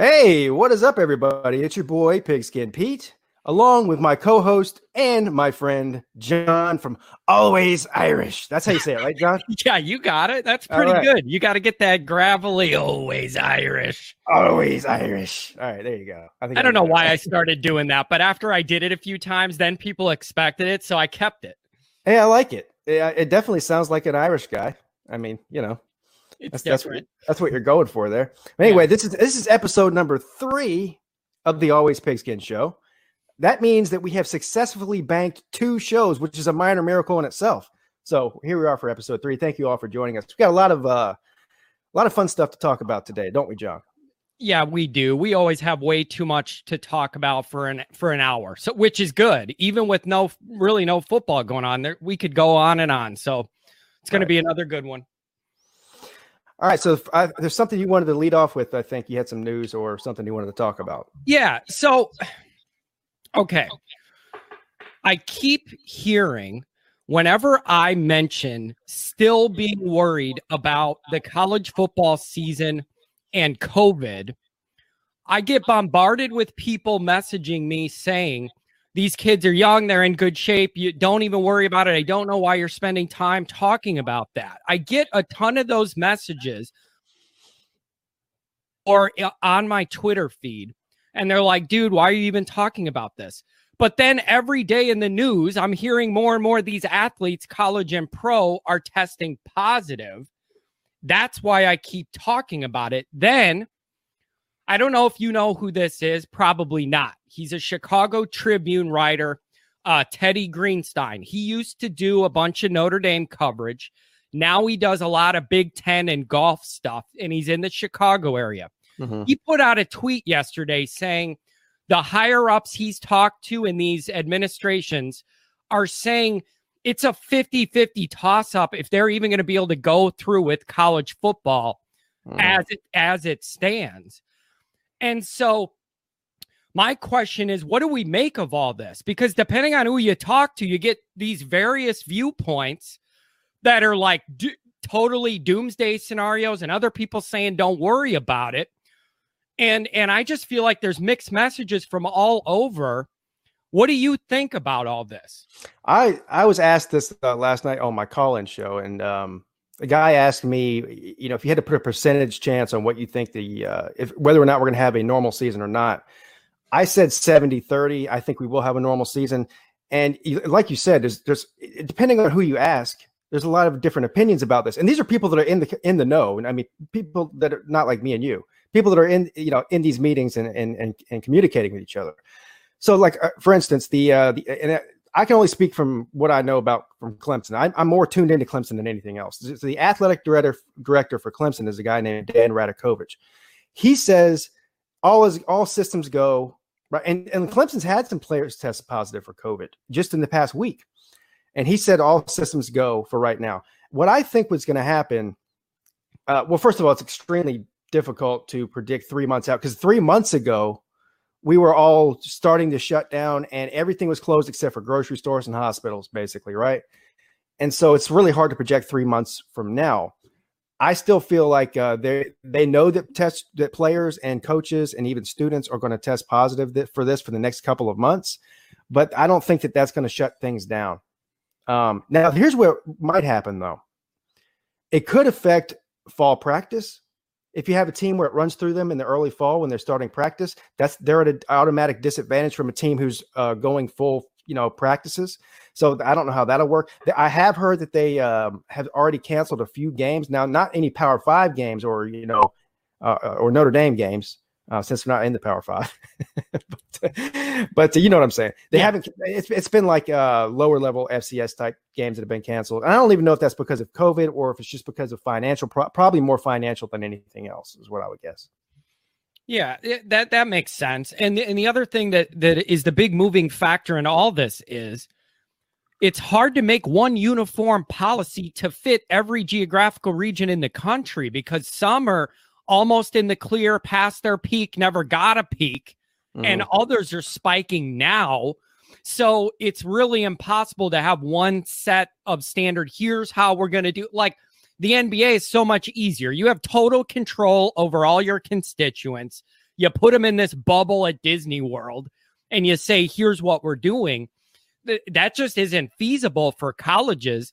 Hey, what is up, everybody? It's your boy, Pigskin Pete, along with my co host and my friend, John from Always Irish. That's how you say it, right, John? yeah, you got it. That's pretty right. good. You got to get that gravelly, always Irish. Always Irish. All right, there you go. I, I don't know why I started doing that, but after I did it a few times, then people expected it, so I kept it. Hey, I like it. It definitely sounds like an Irish guy. I mean, you know, it's that's, different. That's what, that's what, you're going for there. Anyway, yeah. this is this is episode number three of the Always Pigskin Show. That means that we have successfully banked two shows, which is a minor miracle in itself. So here we are for episode three. Thank you all for joining us. We got a lot of uh, a lot of fun stuff to talk about today, don't we, John? Yeah, we do. We always have way too much to talk about for an for an hour. So which is good. Even with no really no football going on there, we could go on and on. So it's going right. to be another good one. All right, so I, there's something you wanted to lead off with. I think you had some news or something you wanted to talk about. Yeah. So, okay, I keep hearing whenever I mention still being worried about the college football season and COVID, I get bombarded with people messaging me saying these kids are young, they're in good shape. You don't even worry about it. I don't know why you're spending time talking about that. I get a ton of those messages or uh, on my Twitter feed, and they're like, dude, why are you even talking about this? But then every day in the news, I'm hearing more and more these athletes, college and pro, are testing positive. That's why I keep talking about it. Then I don't know if you know who this is. Probably not. He's a Chicago Tribune writer, uh, Teddy Greenstein. He used to do a bunch of Notre Dame coverage. Now he does a lot of Big Ten and golf stuff, and he's in the Chicago area. Mm-hmm. He put out a tweet yesterday saying the higher ups he's talked to in these administrations are saying it's a 50 50 toss up if they're even going to be able to go through with college football mm. as it as it stands. And so my question is, what do we make of all this? Because depending on who you talk to, you get these various viewpoints that are like do- totally doomsday scenarios, and other people saying, don't worry about it. And and I just feel like there's mixed messages from all over. What do you think about all this? I I was asked this uh, last night on my call-in show, and um, a guy asked me, you know, if you had to put a percentage chance on what you think the uh, if whether or not we're going to have a normal season or not. I said 70 30. I think we will have a normal season. And like you said, there's, there's depending on who you ask, there's a lot of different opinions about this. And these are people that are in the in the know. And I mean, people that are not like me and you, people that are in you know in these meetings and and and, and communicating with each other. So, like uh, for instance, the uh, the and I can only speak from what I know about from Clemson. I'm, I'm more tuned into Clemson than anything else. So the athletic director director for Clemson is a guy named Dan Radakovich. He says all is all systems go right, and and Clemson's had some players test positive for COVID just in the past week, and he said all systems go for right now. What I think was going to happen, uh, well, first of all, it's extremely difficult to predict three months out because three months ago we were all starting to shut down and everything was closed except for grocery stores and hospitals, basically, right? And so it's really hard to project three months from now. I still feel like uh, they they know that test that players and coaches and even students are going to test positive for this for the next couple of months, but I don't think that that's going to shut things down. Um, now, here's what might happen though. It could affect fall practice if you have a team where it runs through them in the early fall when they're starting practice, that's they're at an automatic disadvantage from a team who's uh, going full, you know, practices. So I don't know how that'll work. I have heard that they um, have already canceled a few games now, not any Power Five games or you know, uh, or Notre Dame games, uh, since we're not in the Power Five. but, but uh, you know what I'm saying. They yeah. haven't. It's it's been like uh, lower level FCS type games that have been canceled. And I don't even know if that's because of COVID or if it's just because of financial. Pro- probably more financial than anything else is what I would guess. Yeah, it, that that makes sense. And the, and the other thing that that is the big moving factor in all this is it's hard to make one uniform policy to fit every geographical region in the country because some are almost in the clear past their peak, never got a peak, mm. and others are spiking now. So it's really impossible to have one set of standard. Here's how we're going to do like the NBA is so much easier. You have total control over all your constituents. You put them in this bubble at Disney World and you say, here's what we're doing. That just isn't feasible for colleges.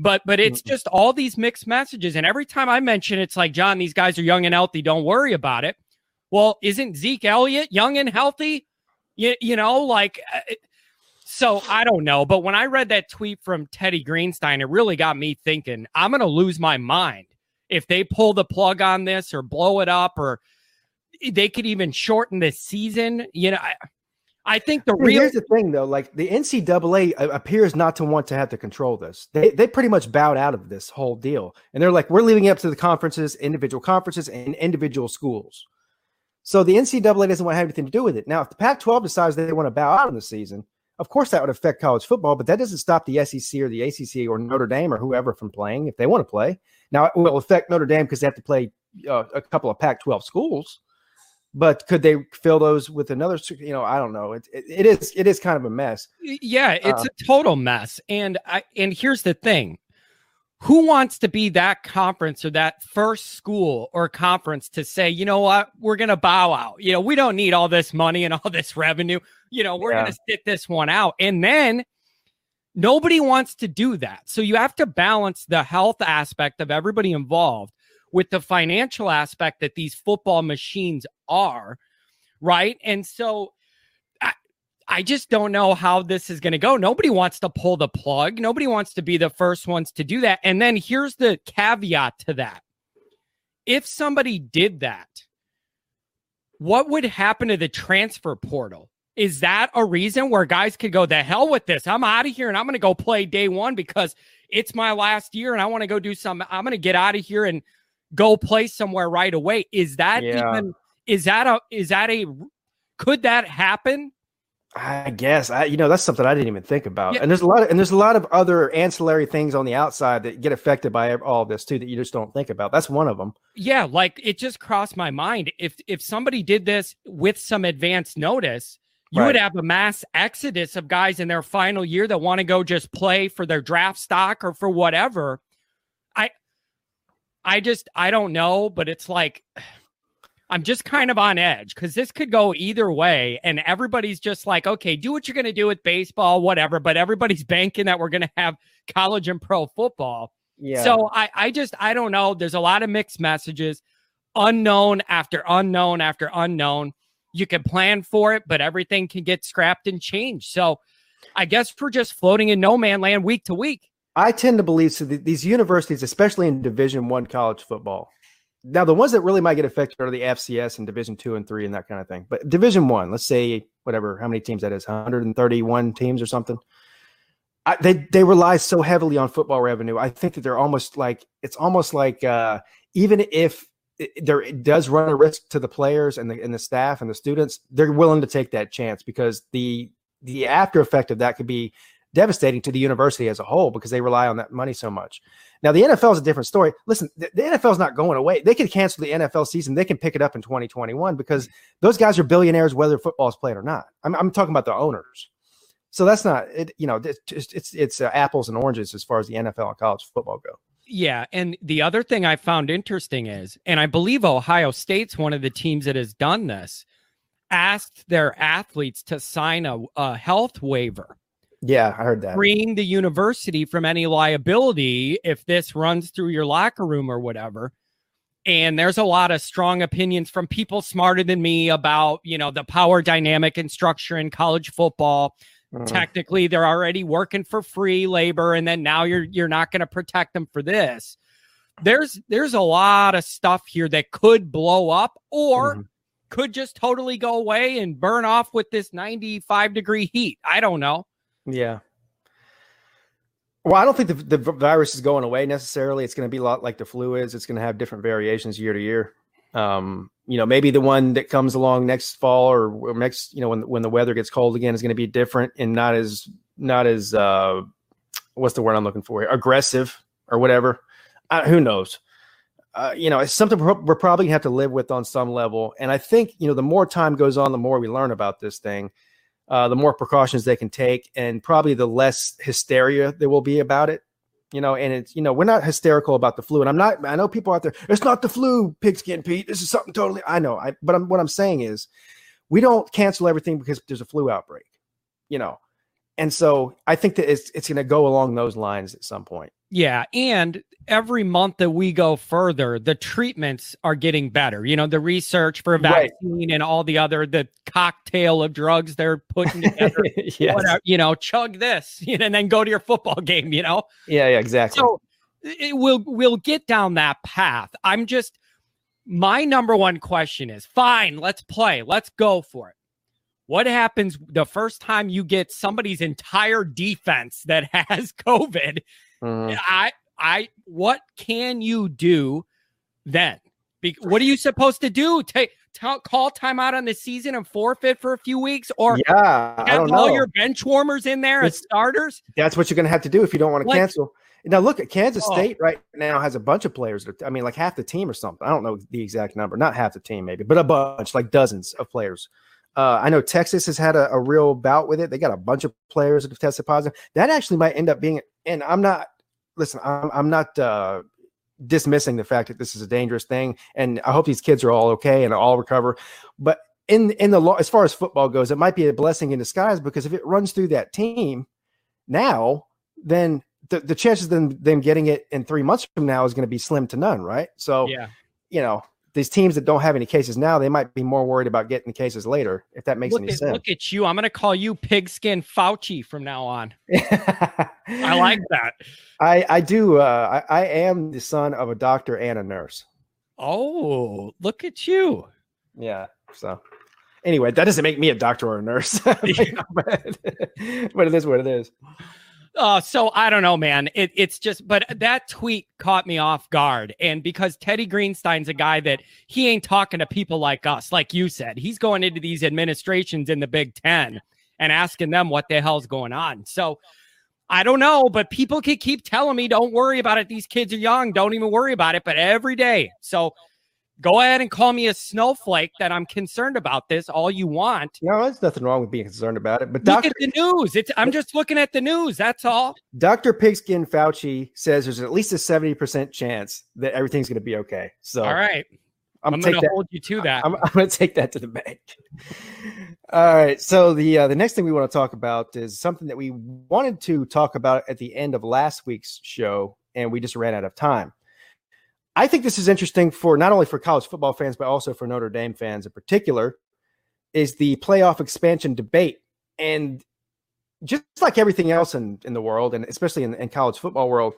But but it's just all these mixed messages. And every time I mention it's like, John, these guys are young and healthy. Don't worry about it. Well, isn't Zeke Elliott young and healthy? You, you know, like uh, so I don't know, but when I read that tweet from Teddy Greenstein, it really got me thinking I'm going to lose my mind if they pull the plug on this or blow it up or they could even shorten this season. You know, I, I think the real here's the thing though, like the NCAA uh, appears not to want to have to control this. They they pretty much bowed out of this whole deal, and they're like, we're leaving it up to the conferences, individual conferences, and individual schools. So the NCAA doesn't want to have anything to do with it. Now, if the Pac-12 decides they want to bow out in the season, of course, that would affect college football, but that doesn't stop the SEC or the ACC or Notre Dame or whoever from playing if they want to play. Now, it will affect Notre Dame because they have to play uh, a couple of Pac 12 schools. But could they fill those with another? You know, I don't know. It, it, it is it is kind of a mess. Yeah, it's uh, a total mess. And I and here's the thing: who wants to be that conference or that first school or conference to say, you know what, we're going to bow out. You know, we don't need all this money and all this revenue. You know, we're yeah. going to sit this one out. And then nobody wants to do that. So you have to balance the health aspect of everybody involved with the financial aspect that these football machines are. Right. And so I just don't know how this is going to go. Nobody wants to pull the plug. Nobody wants to be the first ones to do that. And then here's the caveat to that. If somebody did that, what would happen to the transfer portal? Is that a reason where guys could go, the hell with this? I'm out of here and I'm going to go play day one because it's my last year and I want to go do some. I'm going to get out of here and go play somewhere right away. Is that yeah. even, is that a, is that a, could that happen? I guess I, you know, that's something I didn't even think about. Yeah. And there's a lot of, and there's a lot of other ancillary things on the outside that get affected by all of this too that you just don't think about. That's one of them. Yeah, like it just crossed my mind. If if somebody did this with some advance notice, you right. would have a mass exodus of guys in their final year that want to go just play for their draft stock or for whatever. I I just I don't know, but it's like I'm just kind of on edge because this could go either way. And everybody's just like, okay, do what you're going to do with baseball, whatever. But everybody's banking that we're going to have college and pro football. Yeah. So I, I just, I don't know. There's a lot of mixed messages, unknown after unknown after unknown. You can plan for it, but everything can get scrapped and changed. So I guess we're just floating in no man land week to week. I tend to believe so. These universities, especially in Division One college football, now the ones that really might get affected are the FCS and Division two and three and that kind of thing. But Division one, let's say whatever, how many teams that is, 131 teams or something. I, they they rely so heavily on football revenue. I think that they're almost like it's almost like uh, even if it, there it does run a risk to the players and the and the staff and the students, they're willing to take that chance because the the after effect of that could be devastating to the university as a whole because they rely on that money so much. Now, the NFL is a different story. Listen, the, the NFL is not going away. They can cancel the NFL season. They can pick it up in 2021 because those guys are billionaires, whether football is played or not. I'm, I'm talking about the owners. So that's not it. You know, it's it's it's uh, apples and oranges as far as the NFL and college football go. Yeah, and the other thing I found interesting is, and I believe Ohio State's one of the teams that has done this, asked their athletes to sign a, a health waiver yeah, I heard that. Freeing the university from any liability if this runs through your locker room or whatever. And there's a lot of strong opinions from people smarter than me about, you know, the power dynamic and structure in college football. Mm. Technically, they're already working for free labor, and then now you're you're not going to protect them for this. There's there's a lot of stuff here that could blow up or mm. could just totally go away and burn off with this 95 degree heat. I don't know. Yeah. Well, I don't think the, the virus is going away necessarily. It's going to be a lot like the flu is. It's going to have different variations year to year. Um, you know, maybe the one that comes along next fall or next, you know, when when the weather gets cold again is going to be different and not as not as uh, what's the word I'm looking for here? Aggressive or whatever. Uh, who knows? Uh, you know, it's something we're, we're probably gonna have to live with on some level. And I think you know, the more time goes on, the more we learn about this thing uh, the more precautions they can take, and probably the less hysteria there will be about it. you know, and it's you know we're not hysterical about the flu, and I'm not. I know people out there. It's not the flu, pigskin Pete. This is something totally. I know. I but I'm, what I'm saying is, we don't cancel everything because there's a flu outbreak, you know, and so I think that it's it's going to go along those lines at some point. Yeah, and every month that we go further, the treatments are getting better. You know, the research for vaccine right. and all the other the cocktail of drugs they're putting together. yes. Whatever, you know, chug this, and then go to your football game. You know. Yeah, yeah, exactly. So it will we'll get down that path. I'm just my number one question is fine. Let's play. Let's go for it. What happens the first time you get somebody's entire defense that has COVID? Mm-hmm. I, I, what can you do then? Be, what are you supposed to do? Take t- call timeout on the season and forfeit for a few weeks, or yeah, have all know. your bench warmers in there as starters. That's what you're going to have to do if you don't want to like, cancel. Now look at Kansas oh. State right now has a bunch of players. That, I mean, like half the team or something. I don't know the exact number, not half the team maybe, but a bunch, like dozens of players. Uh, I know Texas has had a, a, real bout with it. They got a bunch of players that have tested positive. That actually might end up being, and I'm not listen, I'm, I'm not uh, dismissing the fact that this is a dangerous thing, and I hope these kids are all okay and all recover. But in in the law, as far as football goes, it might be a blessing in disguise because if it runs through that team now, then the, the chances of them, them getting it in three months from now is going to be slim to none, right? So, yeah, you know, these teams that don't have any cases now, they might be more worried about getting the cases later, if that makes look any at, sense. Look at you. I'm going to call you Pigskin Fauci from now on. I like that. I, I do. Uh, I, I am the son of a doctor and a nurse. Oh, look at you. Yeah. So, anyway, that doesn't make me a doctor or a nurse, but, but it is what it is. Uh, so I don't know, man. It, it's just, but that tweet caught me off guard. And because Teddy Greenstein's a guy that he ain't talking to people like us, like you said, he's going into these administrations in the Big Ten and asking them what the hell's going on. So I don't know, but people keep telling me, don't worry about it. These kids are young. Don't even worry about it. But every day. So go ahead and call me a snowflake that I'm concerned about this all you want. No, there's nothing wrong with being concerned about it. But look Dr. at the news. It's I'm just looking at the news. That's all. Dr. Pigskin Fauci says there's at least a 70% chance that everything's going to be okay. So all right. I'm, I'm going to hold you to that. I'm, I'm going to take that to the bank. All right. So the uh, the next thing we want to talk about is something that we wanted to talk about at the end of last week's show, and we just ran out of time. I think this is interesting for not only for college football fans, but also for Notre Dame fans in particular, is the playoff expansion debate. And just like everything else in, in the world, and especially in, in college football world,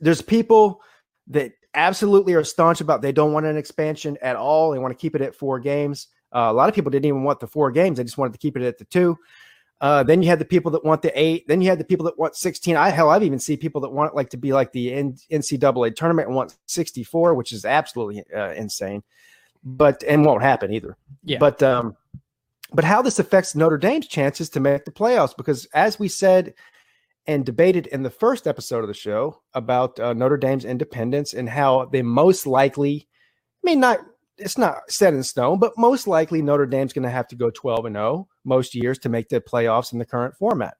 there's people that absolutely are staunch about they don't want an expansion at all. They want to keep it at four games. Uh, a lot of people didn't even want the four games; they just wanted to keep it at the two. Uh, then you had the people that want the eight. Then you had the people that want 16. I hell, I've even seen people that want like to be like the NCAA tournament and want 64, which is absolutely uh, insane. But and won't happen either. Yeah. But um, but how this affects Notre Dame's chances to make the playoffs? Because as we said and debated in the first episode of the show about uh, Notre Dame's independence and how they most likely, I mean, not it's not set in stone, but most likely Notre Dame's going to have to go 12 and 0 most years to make the playoffs in the current format.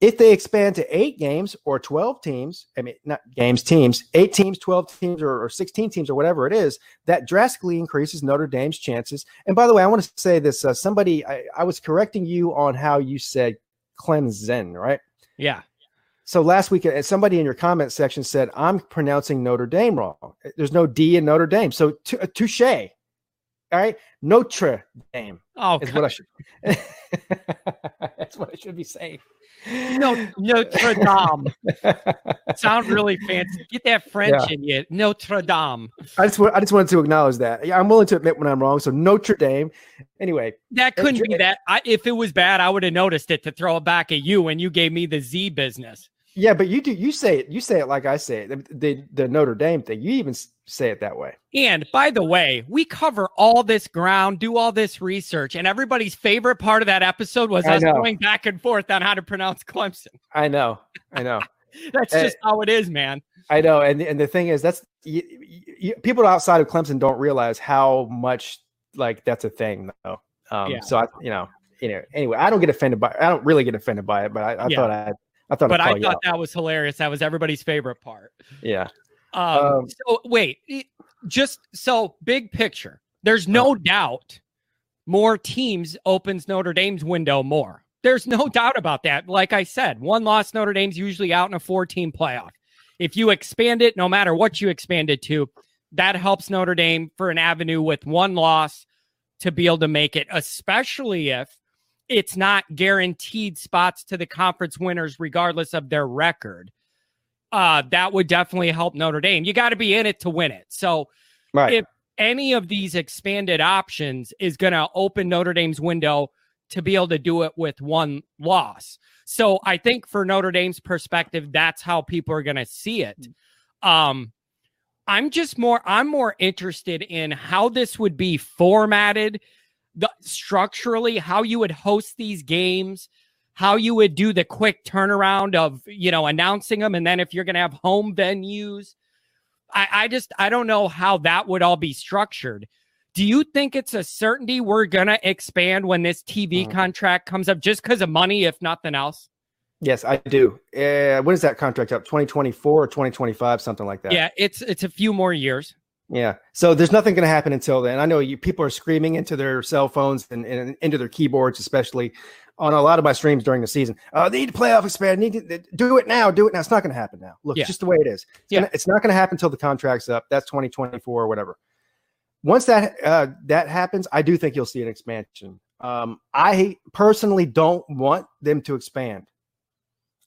If they expand to eight games or 12 teams, I mean, not games, teams, eight teams, 12 teams, or, or 16 teams, or whatever it is, that drastically increases Notre Dame's chances. And by the way, I want to say this uh, somebody, I, I was correcting you on how you said Clemson, right? Yeah. So last week, uh, somebody in your comment section said, I'm pronouncing Notre Dame wrong. There's no D in Notre Dame. So t- uh, touche. All right. Notre Dame. Oh, is what I should. that's what I should be saying. No, Notre Dame. Sound really fancy. Get that French yeah. in you. Notre Dame. I just I just wanted to acknowledge that. Yeah, I'm willing to admit when I'm wrong. So Notre Dame. Anyway, that couldn't be that. I, if it was bad, I would have noticed it to throw it back at you when you gave me the Z business. Yeah, but you do you say it you say it like I say it. The, the, the Notre Dame thing. You even say it that way. And by the way, we cover all this ground, do all this research, and everybody's favorite part of that episode was I us know. going back and forth on how to pronounce Clemson. I know. I know. that's and, just how it is, man. I know. And and the thing is that's you, you, people outside of Clemson don't realize how much like that's a thing though. Um, yeah. so I you know, you know, anyway, I don't get offended by I don't really get offended by it, but I, I yeah. thought I I thought, but I thought that was hilarious. That was everybody's favorite part. yeah. Um, Um, so wait, just so big picture. There's no doubt more teams opens Notre Dame's window more. There's no doubt about that. Like I said, one loss Notre Dame's usually out in a four team playoff. If you expand it, no matter what you expand it to, that helps Notre Dame for an avenue with one loss to be able to make it, especially if it's not guaranteed spots to the conference winners, regardless of their record. Uh, that would definitely help Notre Dame. You got to be in it to win it. So Right. if any of these expanded options is going to open Notre Dame's window to be able to do it with one loss. So I think for Notre Dame's perspective, that's how people are going to see it. Um, I'm just more I'm more interested in how this would be formatted, the structurally, how you would host these games, how you would do the quick turnaround of you know announcing them, and then if you're going to have home venues. I, I just I don't know how that would all be structured. Do you think it's a certainty we're gonna expand when this TV Mhm. contract comes up just because of money, if nothing else? Yes, I do. Uh, when is that contract up? 2024 or 2025, something like that. Yeah, it's it's a few more years. Yeah. So there's nothing going to happen until then. I know you people are screaming into their cell phones and, and into their keyboards, especially on a lot of my streams during the season. Uh, they need to playoff expand. Need to do it now. Do it now. It's not going to happen now. Look, Yeah. it's just the way it is. It's, Yeah. gonna, it's not going to happen until the contract's up. That's 2024 or whatever. Once that uh, that happens, I do think you'll see an expansion. Um, I personally don't want them to expand.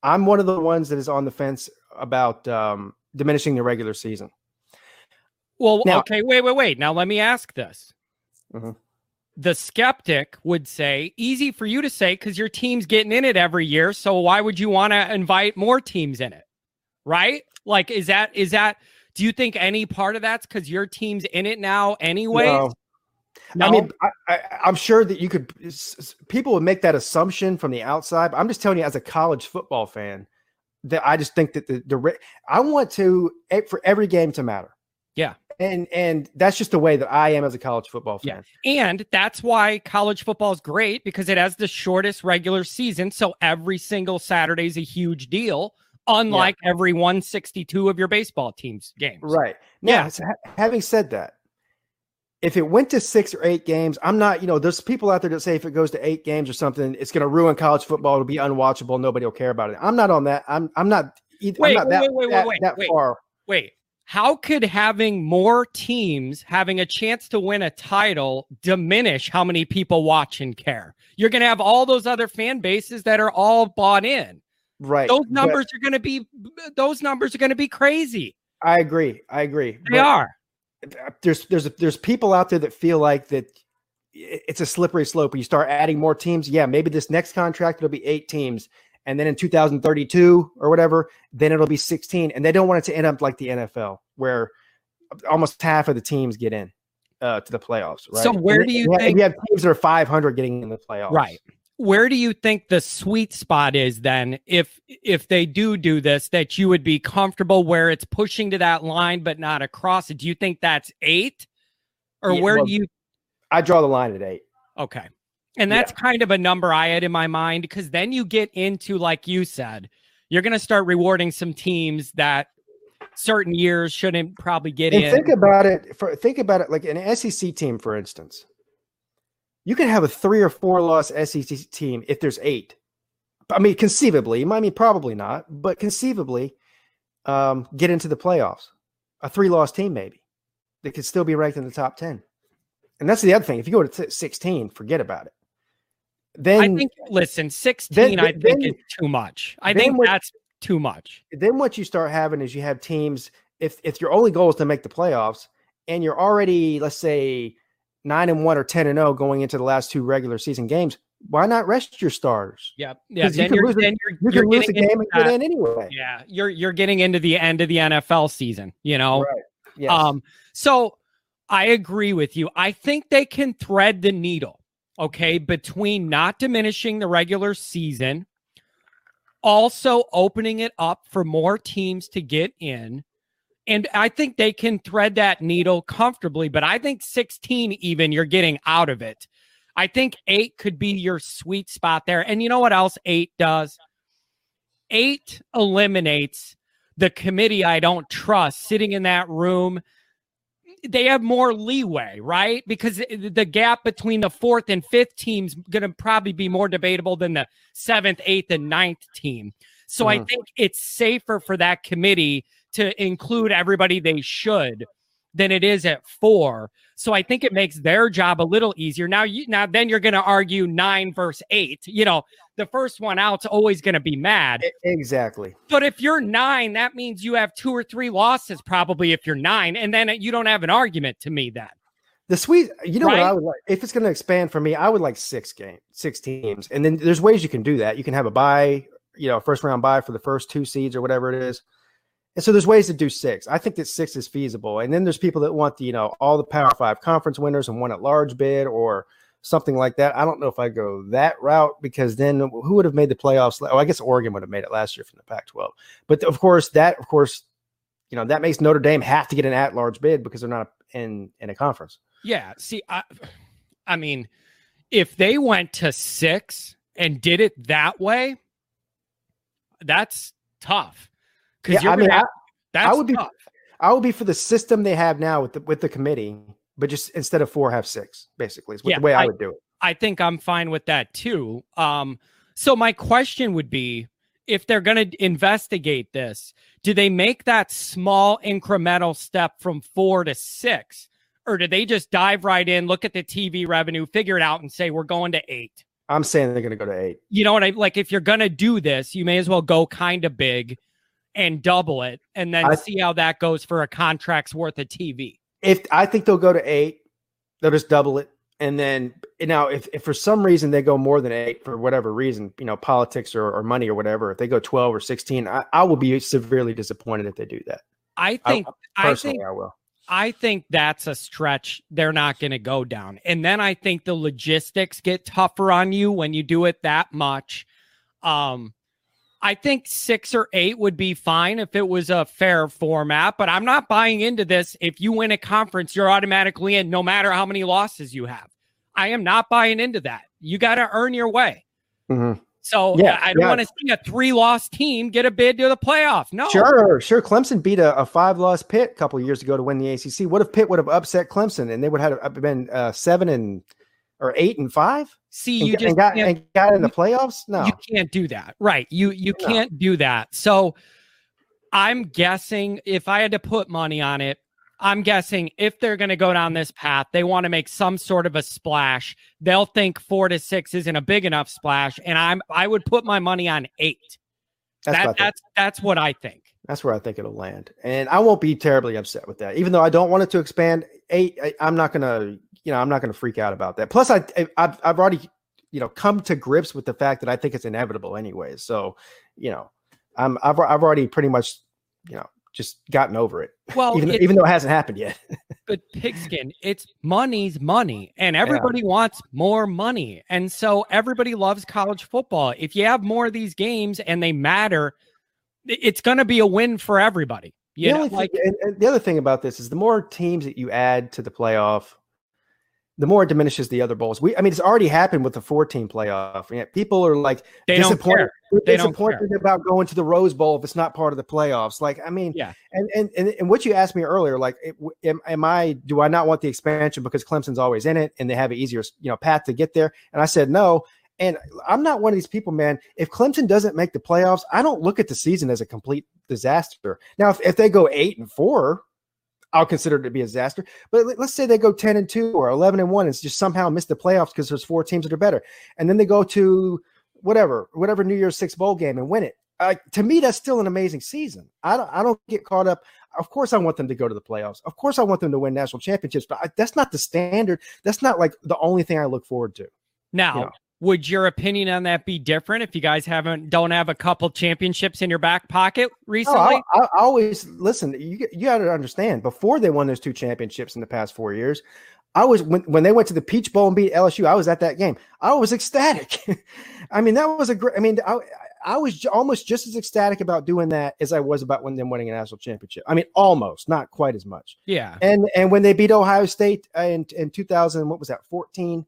I'm one of the ones that is on the fence about um, diminishing the regular season. Well, Now- okay, wait, wait, wait. Now let me ask this. Mhm. The skeptic would say, easy for you to say because your team's getting in it every year. So why would you want to invite more teams in it? Right? Like, is that is that do you think any part of that's because your team's in it now anyway? No. I mean, I, I, I'm sure that you could. People would make that assumption from the outside. But I'm just telling you, as a college football fan, that I just think that the the I want to eh, for every game to matter. Yeah. And and that's just the way that I am as a college football fan. Yeah. And that's why college football is great because it has the shortest regular season. So every single Saturday is a huge deal, unlike every 162 of your baseball team's games. Right now, Yeah. so ha- having said that, if it went to six or eight games, I'm not. You know, there's people out there that say if it goes to eight games or something, it's going to ruin college football. It'll be unwatchable. Nobody will care about it. I'm not on that. I'm. I'm not. Either, Wait, I'm not wait, that, wait, wait, that, wait, that wait. far. Wait, how could having more teams having a chance to win a title diminish how many people watch and care? You're going to have all those other fan bases that are all bought in. Right. Those but- numbers are going to be those numbers are going to be crazy. I agree. I agree. They are. There's there's there's people out there that feel like that it's a slippery slope. You start adding more teams. Yeah, maybe this next contract it'll be eight teams, and then in 2032 or whatever, then it'll be 16. And they don't want it to end up like the NFL, where almost half of the teams get in uh, to the playoffs. Right. So where And do you have- think- you have teams that are 500 getting in the playoffs? Right. Where do you think the sweet spot is then if if they do do this that you would be comfortable where it's pushing to that line but not across it? Do you think that's 8 or Yeah, where well- do you I draw the line at eight. Okay. And that's kind of a number I had in my mind because then you get into, like you said, you're going to start rewarding some teams that certain years shouldn't probably get And in. think about it. For think about it like an SEC team, for instance. You can have a three or four loss SEC team if there's eight. I mean, conceivably, I mean, probably not, but conceivably, um, get into the playoffs. A three loss team, maybe, that could still be ranked in the top 10. And that's the other thing. If you go to t- 16, forget about it. Then, I think, listen, 16, then- I think then- is too much. I think what- that's too much. then what you start having is you have teams if if your only goal is to make the playoffs and you're already let's say 9 and 1 or 10 and 0 going into the last two regular season games why not rest your stars? Yeah, Yeah. you Then can you're, lose a- then you're, you you're lose a game and get that- in anyway Yeah. You're, you're getting into the end of the NFL season, you know? right yes. Um, so I agree with you. I think they can thread the needle, okay, between not diminishing the regular season, also opening it up for more teams to get in. And I think they can thread that needle comfortably, but I think 16 even you're getting out of it. I think eight could be your sweet spot there. And you know what else eight does? eight eliminates the committee I don't trust sitting in that room. They have more leeway, right? Because the gap between the fourth and fifth team's going to probably be more debatable than the seventh, eighth, and ninth team. So I Mhm. think it's safer for that committee to include everybody they should than it is at four. So I think it makes their job a little easier. Now you now then you're going to argue nine versus eight. You know, the first one out's always going to be mad. Exactly. But if you're nine, that means you have two or three losses probably if you're nine, and then you don't have an argument to me then. The sweet, you know what I would like if it's going to expand for me, I would like six game, six teams, and then there's ways you can do that. You can have a buy, you know, first round buy for the first two seeds or whatever it is, and so there's ways to do six. I think that six is feasible, and then there's people that want the you know all the Power Five conference winners and one at large bid or something like that. I don't know if I go that route because then who would have made the playoffs? Oh, I guess Oregon would have made it last year from the Pac-12, but of course that, of course, you know that makes Notre Dame have to get an at large bid because they're not in in a conference. Yeah. See, I, I mean, if they went to six and did it that way, that's tough. Because Yeah, you're I mean, I- that's would be- tough. I would be for the system they have now with the with the committee, but just instead of four, have six. Basically, is Yeah, the way I, I- would do it. I think I'm fine with that too. Um, so my question would be if they're going to investigate this, do they make that small incremental step from four to six? Or do they just dive right in, look at the TV revenue, figure it out, and say, we're going to eight? I'm saying they're going to go to eight. You know what I like? If you're going to do this, you may as well go kind of big and double it and then I- see how that goes for a contract's worth of TV. If I think they'll go to eight, they'll just double it, and then now if, if for some reason they go more than eight for whatever reason, you know, politics or, or money or whatever, if they go twelve or sixteen, I, I will be severely disappointed if they do that. I I- think I Personally, think I, will. I think that's a stretch they're not going to go down. And then I think the logistics get tougher on you when you do it that much. Um I think 6 or 8 would be fine if it was a fair format, but I'm not buying into this if you win a conference you're automatically in no matter how many losses you have. I am not buying into that. You got to earn your way. Mhm. So Yeah, I don't yeah. want to see a three-loss team get a bid to the playoff. No. Sure, sure. Clemson beat a, a five-loss Pitt a couple years ago to win the ACC. What if Pitt would have upset Clemson and they would have been uh, seven and or eight and five See, you got- just and got and got in the playoffs? No, You can't do that. Right. You you No. can't do that. So I'm guessing if I had to put money on it, I'm guessing if they're going to go down this path, they want to make some sort of a splash. They'll think 4 to 6 isn't a big enough splash and I'm I would put my money on 8. that's that, that's that's what I think. That's where I think it'll land, and I won't be terribly upset with that. Even though I don't want it to expand eight, I, I'm not gonna, you know, I'm not gonna freak out about that. Plus, I, I've, I've already, you know, come to grips with the fact that I think it's inevitable anyway. So, you know, I'm, I've, I've already pretty much, you know, just gotten over it, Well, even, it- even though it hasn't happened yet. but pigskin, it's money's money, and everybody wants more money, and so everybody loves college football. If you have more of these games and they matter, it's going to be a win for everybody. The know, only thing- like and, and the other thing about this is the more teams that you add to the playoff, the more it diminishes the other bowls. We, I mean, it's already happened with the four-team playoff. yet people are like they don't disappointed, care. They don't disappointed about going to the Rose Bowl if it's not part of the playoffs. Like, I mean, Yeah. And and and, and what you asked me earlier, like, am, am I? Do I not want the expansion because Clemson's always in it and they have an easier, you know, path to get there? And I said no. And I'm not one of these people, man. If Clemson doesn't make the playoffs, I don't look at the season as a complete disaster. Now, if, if they go eight and four, I'll consider it to be a disaster. But let- let's say they go 10 and 2 or 11 and 1 and just somehow miss the playoffs because there's four teams that are better. And then they go to whatever, whatever New Year's Six bowl game and win it. Uh, to me, that's still an amazing season. I don't, I don't get caught up. Of course, I want them to go to the playoffs. Of course, I want them to win national championships. But I, that's not the standard. That's not like the only thing I look forward to. Now, Yeah. Would your opinion on that be different if you guys haven't don't have a couple championships in your back pocket recently? I, I, I always listen. You you got to understand. Before they won those two championships in the past four years, I was when when they went to the Peach Bowl and beat LSU. I was at that game. I was ecstatic. I mean, that was a great. I mean, I I was j- almost just as ecstatic about doing that as I was about when them winning a national championship. I mean, almost, not quite as much. yeah. And and when they beat Ohio State in in 2000, what was that? 14,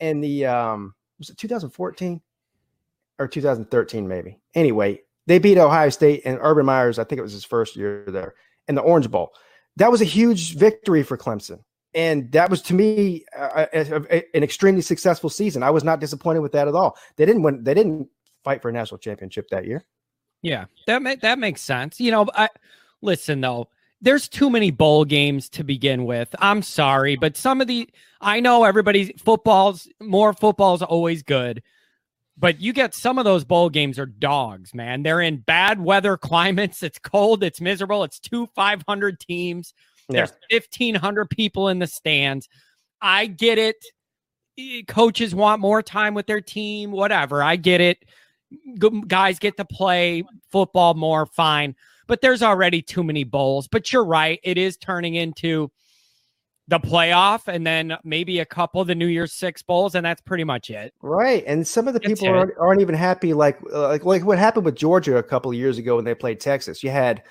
and the um was it 2014 or 2013 maybe. Anyway, They beat Ohio State and Urban Meyers. I think it was his first year there in the Orange Bowl. That was a huge victory for Clemson, and that was to me a, a, an extremely successful season. I was not disappointed with that at all. They didn't win. They didn't fight for a national championship that year. Yeah, that ma- that makes sense. You know, I listen though. There's too many bowl games to begin with. I'm sorry, but some of the I know everybody's football's more football's always good, but you get some of those bowl games are dogs, man. They're in bad weather climates. It's cold. It's miserable. It's two 500 teams. There's 1,500 people in the stands. I get it. Coaches want more time with their team, whatever. I get it guys get to play football more, fine. But there's already too many bowls. But you're right. It is turning into the playoff and then maybe a couple of the New Year's Six bowls, and that's pretty much it. Right. And some of the people aren't, aren't, even happy, like, uh, like like what happened with Georgia a couple of years ago when they played Texas. You had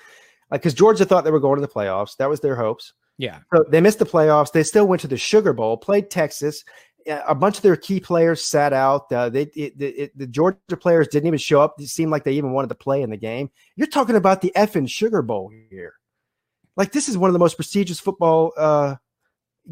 like because Georgia thought they were going to the playoffs. That was their hopes. Yeah. So they missed the playoffs. They still went to the Sugar Bowl, played Texas, a bunch of their key players sat out. Uh, they it, it, the Georgia players didn't even show up. It seemed like they even wanted to play in the game. You're talking about the effing Sugar Bowl here. Like this is one of the most prestigious football uh,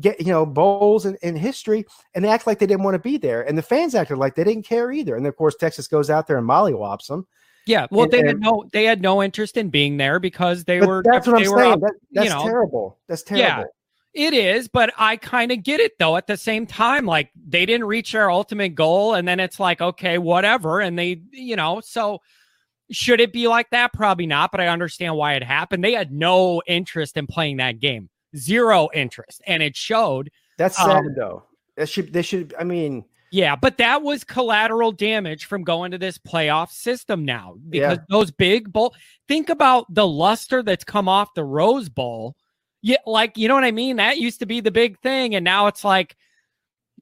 get you know bowls in, in history, and they act like they didn't want to be there, and the fans acted like they didn't care either. And of course, Texas goes out there and mollywops them. Yeah, well, and, they had no they had no interest in being there because they were. That's what I'm saying. That, that's you know, terrible. That's terrible. It is, but I kind of get it though at the same time. Like they didn't reach their ultimate goal, and then it's like, okay, whatever. And they, you know, so should it be like that? Probably not, but I understand why it happened. They had no interest in playing that game, zero interest, and it showed. That's sad um, though. That should, they should, I mean, yeah, but that was collateral damage from going to this playoff system now because yeah. those big bowl. Think about the luster that's come off the Rose Bowl yeah, like you know what I mean? That used to be the big thing, and now it's like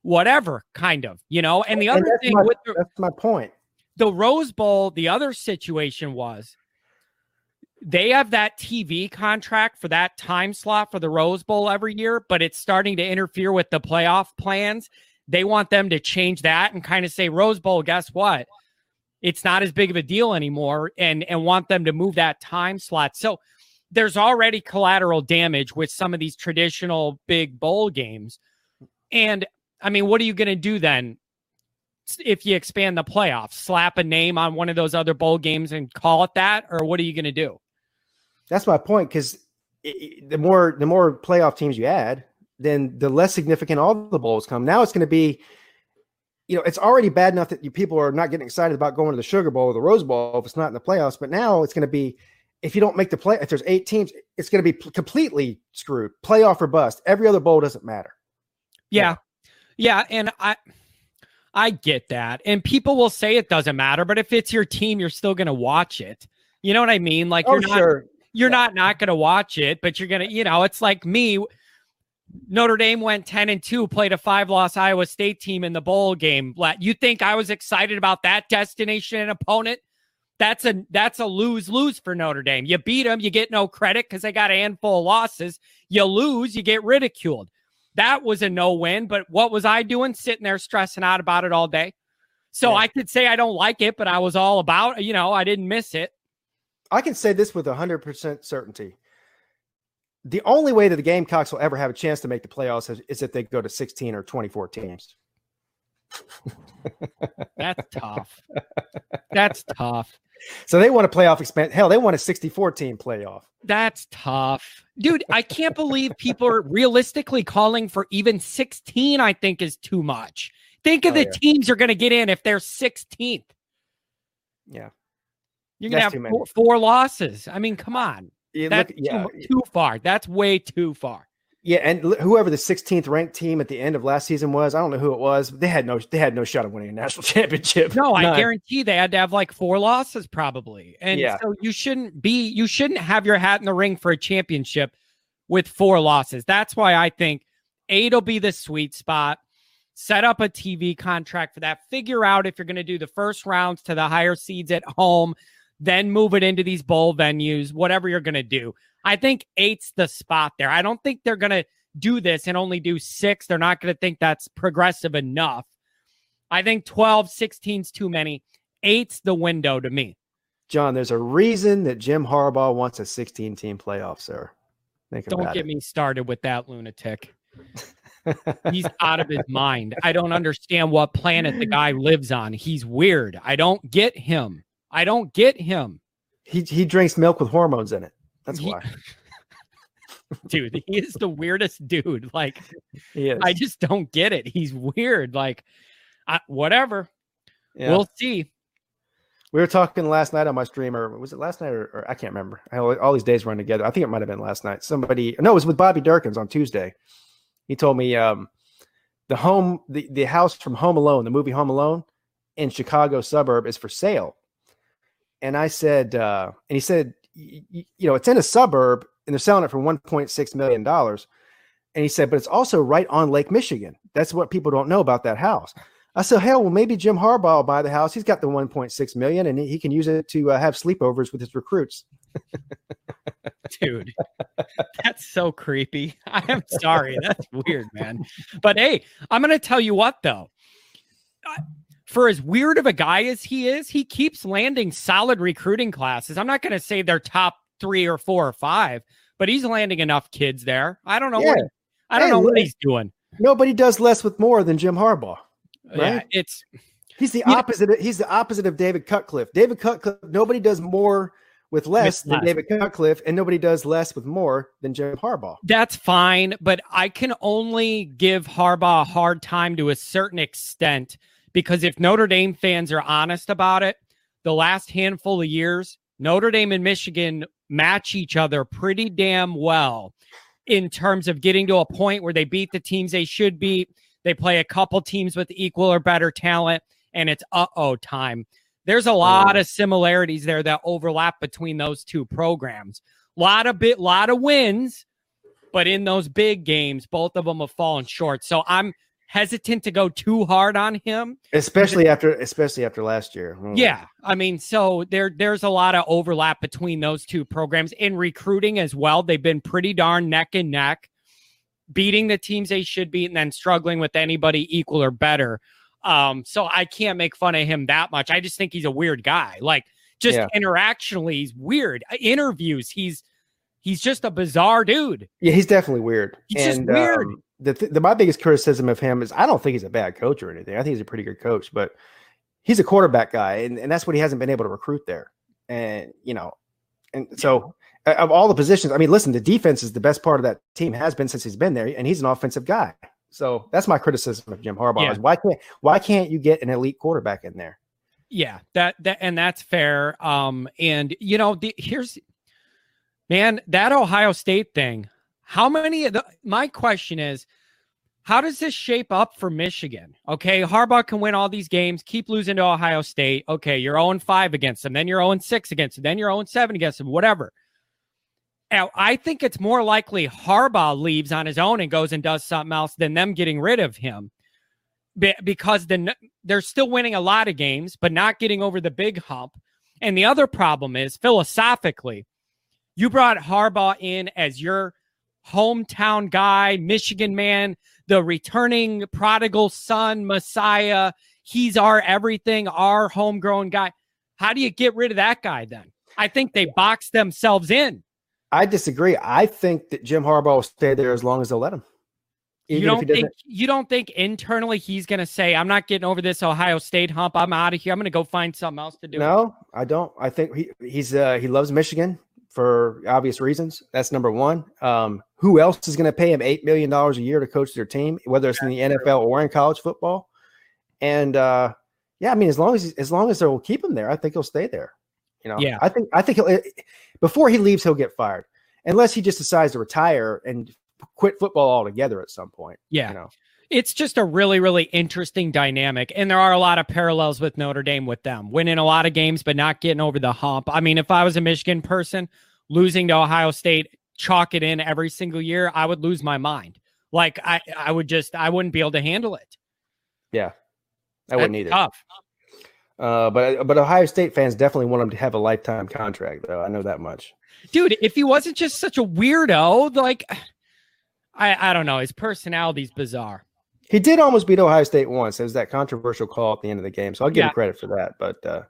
whatever, kind of, you know. And the and other thing my, with the, that's my point. The Rose Bowl, the other situation was they have that TV contract for that time slot for the Rose Bowl every year, but it's starting to interfere with the playoff plans. They want them to change that and kind of say, Rose Bowl, guess what? It's not as big of a deal anymore, and and want them to move that time slot. So there's already collateral damage with some of these traditional big bowl games. And I mean, what are you going to do then if you expand the playoffs? Slap a name on one of those other bowl games and call it that, or what are you going to do? That's my point because the more the more playoff teams you add, then the less significant all the bowls come. Now it's going to be, you know, it's already bad enough that you people are not getting excited about going to the Sugar Bowl or the Rose Bowl if it's not in the playoffs. But now it's going to be if you don't make the play, if there's eight teams, it's going to be completely screwed. Playoff or bust. Every other bowl doesn't matter. Yeah. yeah. And I, I get that. And people will say it doesn't matter, but if it's your team, you're still going to watch it. You know what I mean? Like oh, you're not, sure. you're yeah. not, not going to watch it, but you're going to, you know, it's like me. Notre Dame went 10 and 2, played a five loss Iowa State team in the bowl game. Let you think I was excited about that destination and opponent? That's a that's a lose lose for Notre Dame. You beat them, you get no credit because they got a handful of losses. You lose, you get ridiculed. That was a no win. But what was I doing? Sitting there stressing out about it all day. So yeah. I could say I don't like it, but I was all about. You know, I didn't miss it. I can say this with hundred percent certainty. The only way that the Gamecocks will ever have a chance to make the playoffs is, is if they go to sixteen or twenty-four teams. That's tough. That's tough. So they want a playoff expand. Hell, they want a 64 team playoff. That's tough. Dude, I can't believe people are realistically calling for even 16, I think is too much. Think of oh, the yeah. teams are going to get in if they're 16th. Yeah. You're going to have four, four, losses. I mean, come on. Yeah, That's look, yeah. too, too far. That's way too far. Yeah, and whoever the 16th ranked team at the end of last season was, I don't know who it was. They had no, they had no shot of winning a national championship. No, None. I guarantee they had to have like four losses probably. And yeah. so you shouldn't be, you shouldn't have your hat in the ring for a championship with four losses. That's why I think eight will be the sweet spot. Set up a TV contract for that. Figure out if you're going to do the first rounds to the higher seeds at home, then move it into these bowl venues, whatever you're going to do. I think eight's the spot there. I don't think they're going to do this and only do six. They're not going to think that's progressive enough. I think 12, 16's too many. Eight's the window to me. John, there's a reason that Jim Harbaugh wants a 16 team playoff, sir. Think Don't get it. me started with that lunatic. He's out of his mind. I don't understand what planet the guy lives on. He's weird. I don't get him. I don't get him. He he drinks milk with hormones in it. That's he, why. dude, he is the weirdest dude. Like, I just don't get it. He's weird. Like, I, whatever. Yeah. We'll see. We were talking last night on my stream, or was it last night, or, or I can't remember. all these days run together. I think it might have been last night. Somebody, no, it was with Bobby Durkins on Tuesday. He told me um, the home, the, the house from Home Alone, the movie Home Alone, in Chicago suburb is for sale. And I said, uh, and he said, you know, it's in a suburb, and they're selling it for 1.6 million dollars. And he said, but it's also right on Lake Michigan. That's what people don't know about that house. I said, hell, well, maybe Jim Harbaugh will buy the house. He's got the 1.6 million, and he can use it to uh, have sleepovers with his recruits. Dude, that's so creepy. I am sorry. That's weird, man. But hey, I'm going to tell you what, though. For as weird of a guy as he is, he keeps landing solid recruiting classes. I'm not going to say they're top three or four or five, but he's landing enough kids there. I don't know yeah. what I don't know what he's doing. Nobody does less with more than Jim Harbaugh. Right? Yeah, it's he's the opposite. Know, of, he's the opposite of David Cutcliffe. David Cutcliffe. Nobody does more with less than less. David Cutcliffe, and nobody does less with more than Jim Harbaugh. That's fine, but I can only give Harbaugh a hard time to a certain extent because if Notre Dame fans are honest about it, the last handful of years, Notre Dame and Michigan match each other pretty damn well in terms of getting to a point where they beat the teams they should beat they play a couple teams with equal or better talent, and it's uh oh time. There's a lot of similarities there that overlap between those two programs. A lot of bit, lot of wins, but in those big games, both of them have fallen short. So I'm hesitant to go too hard on him, especially after, especially after last year. Hmm. Yeah, I mean, so there there's a lot of overlap between those two programs in recruiting as well. They've been pretty darn neck and neck beating the teams they should beat and then struggling with anybody equal or better. Um, so I can't make fun of him that much. I just think he's a weird guy. Like just yeah. interactionally, he's weird. Uh, interviews, he's he's just a bizarre dude. Yeah, he's definitely weird. He's and, just weird. Um, the, the my biggest criticism of him is I don't think he's a bad coach or anything. I think he's a pretty good coach, but he's a quarterback guy, and, and that's what he hasn't been able to recruit there. And you know, and so of all the positions, I mean, listen, the defense is the best part of that team has been since he's been there, and he's an offensive guy. So that's my criticism of Jim Harbaugh yeah. is why can't why can't you get an elite quarterback in there? Yeah, that that and that's fair. Um, and you know, the, here's man, that Ohio State thing. How many the my question is how does this shape up for Michigan? Okay, Harbaugh can win all these games, keep losing to Ohio State. Okay, you're 0 5 against them, then you're 0 6 against them, then you're 0 7 against them, whatever. Now, I think it's more likely Harbaugh leaves on his own and goes and does something else than them getting rid of him because the, they're still winning a lot of games, but not getting over the big hump. And the other problem is philosophically, you brought Harbaugh in as your hometown guy, Michigan man, the returning prodigal son, Messiah. He's our everything, our homegrown guy. How do you get rid of that guy then? I think they boxed themselves in. I disagree. I think that Jim Harbaugh will stay there as long as they'll let him. Even you don't think you don't think internally he's going to say, "I'm not getting over this Ohio State hump. I'm out of here. I'm going to go find something else to do." No, I don't. I think he he's uh, he loves Michigan for obvious reasons. That's number one. Um, who else is going to pay him eight million dollars a year to coach their team, whether it's in the NFL or in college football? And uh, yeah, I mean, as long as as long as they'll keep him there, I think he'll stay there. You know, yeah. I think I think he'll eh, before he leaves, he'll get fired unless he just decides to retire and quit football altogether at some point. Yeah. You know? It's just a really, really interesting dynamic. And there are a lot of parallels with Notre Dame with them winning a lot of games, but not getting over the hump. I mean, if I was a Michigan person losing to Ohio State, chalk it in every single year, I would lose my mind. Like I, I would just, I wouldn't be able to handle it. Yeah. I wouldn't either. Tough. Uh, but but Ohio State fans definitely want him to have a lifetime contract, though. I know that much. Dude, if he wasn't just such a weirdo, like I I don't know, his personality's bizarre. He did almost beat Ohio State once. It was that controversial call at the end of the game, so I'll give yeah. him credit for that. But uh,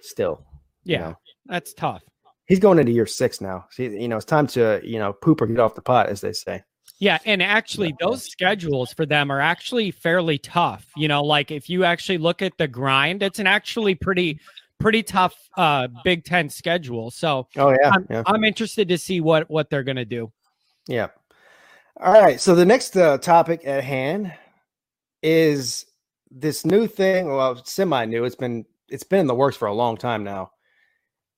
still, Yeah, you know? that's tough. He's going into year six now. So, you know, it's time to you know poop or get off the pot, as they say. Yeah, and actually, those schedules for them are actually fairly tough. You know, like if you actually look at the grind, it's an actually pretty pretty tough uh Big Ten schedule. So, oh yeah, I'm, yeah. I'm interested to see what what they're going to do. Yeah. All right. So the next uh, topic at hand is this new thing. Well, semi new. It's been it's been in the works for a long time now.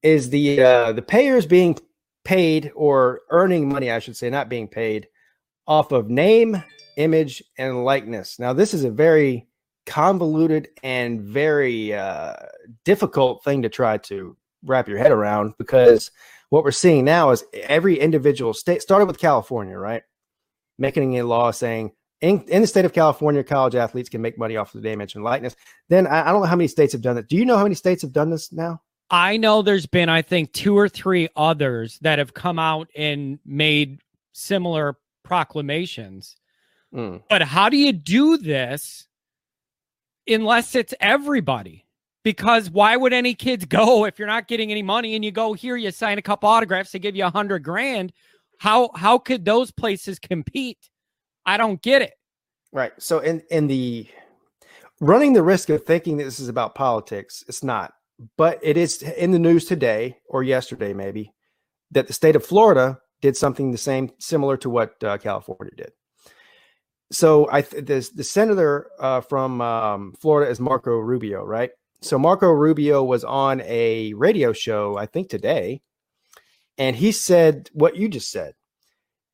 Is the uh, the payers being paid or earning money? I should say, not being paid off of name, image, and likeness. Now, this is a very convoluted and very uh, difficult thing to try to wrap your head around because what we're seeing now is every individual state started with California, right? Making a law saying in, in the state of California, college athletes can make money off of the name, image, and likeness. Then I, I don't know how many states have done it. Do you know how many states have done this now? I know there's been, I think, two or three others that have come out and made similar proclamations. Mm. But how do you do this unless it's everybody? Because why would any kids go if you're not getting any money and you go here, you sign a couple autographs, they give you a hundred grand? How how could those places compete? I don't get it. Right. So in in the running the risk of thinking that this is about politics, it's not. But it is in the news today or yesterday, maybe, that the state of Florida did something the same, similar to what uh, California did. So I th- the, the senator uh, from um, Florida is Marco Rubio, right? So Marco Rubio was on a radio show, I think today, and he said what you just said.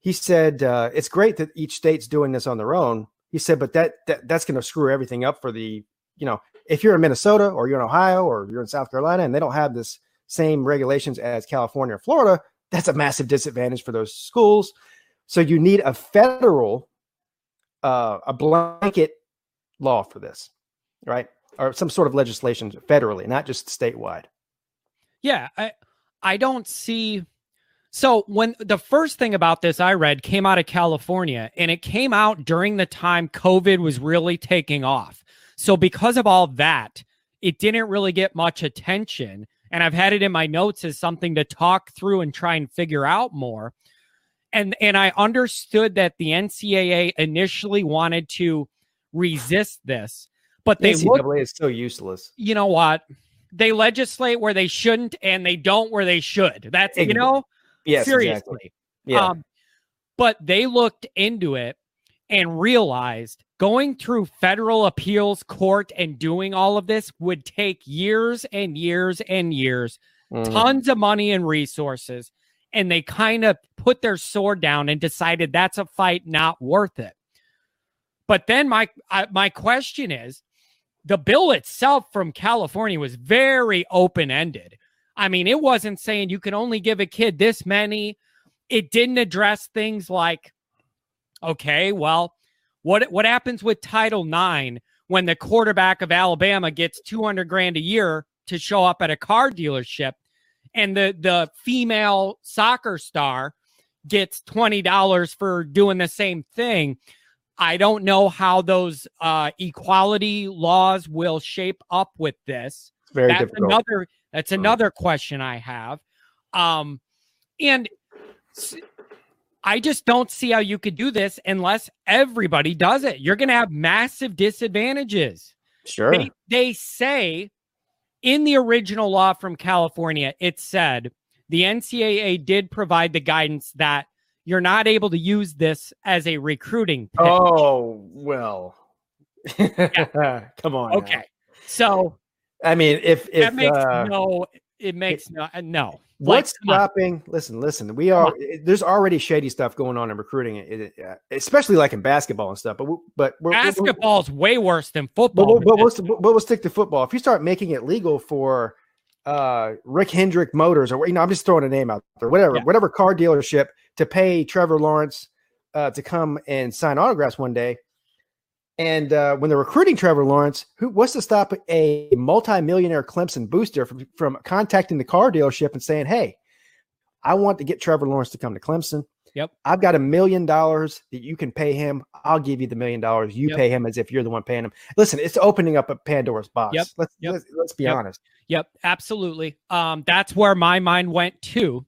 He said uh, it's great that each state's doing this on their own. He said, but that, that that's going to screw everything up for the you know if you're in Minnesota or you're in Ohio or you're in South Carolina and they don't have this same regulations as California or Florida, that's a massive disadvantage for those schools. So you need a federal, uh, a blanket law for this, right? Or some sort of legislation federally, not just statewide. Yeah, I I don't see. So when the first thing about this I read came out of California, and it came out during the time COVID was really taking off. So because of all that, it didn't really get much attention and I've had it in my notes as something to talk through and try and figure out more. And and I understood that the NCAA initially wanted to resist this, but they NCAA look, is so useless. You know what? They legislate where they shouldn't, and they don't where they should. That's you know, yes, seriously. Exactly. Yeah. Um, but they looked into it and realized going through federal appeals court and doing all of this would take years and years and years, mm. tons of money and resources. And they kind of put their sword down and decided that's a fight not worth it. But then my my question is, the bill itself from California was very open ended. I mean, it wasn't saying you can only give a kid this many. It didn't address things like Okay, well, what what happens with Title IX when the quarterback of Alabama gets 200 grand a year to show up at a car dealership and the the female soccer star gets $20 for doing the same thing? I don't know how those uh, equality laws will shape up with this. Very that's difficult. another that's another question I have. Um, and I just don't see how you could do this unless everybody does it. You're going to have massive disadvantages. Sure. They, they, say in the original law from California, it said the NCAA did provide the guidance that you're not able to use this as a recruiting. Pitch. Oh, well. Come on. Okay. Now. So, I mean, if, if that makes uh, no, it makes no, no. What's like, stopping? Listen, listen. We are there's already shady stuff going on in recruiting, especially like in basketball and stuff. But but we're, basketball's we're, way worse than football. But, but, we'll, but we'll stick to football. If you start making it legal for uh, Rick Hendrick Motors, or you know, I'm just throwing a name out there, whatever, yeah. whatever car dealership to pay Trevor Lawrence uh, to come and sign autographs one day. And uh, when they're recruiting Trevor Lawrence, who what's to stop a multimillionaire Clemson booster from, from contacting the car dealership and saying, "Hey, I want to get Trevor Lawrence to come to Clemson. Yep. I've got a million dollars that you can pay him. I'll give you the million dollars. You Yep. pay him as if you're the one paying him. Listen, it's opening up a Pandora's box. Yep. Let's, Yep. let's let's be Yep. honest. Yep, absolutely. Um, that's where my mind went too.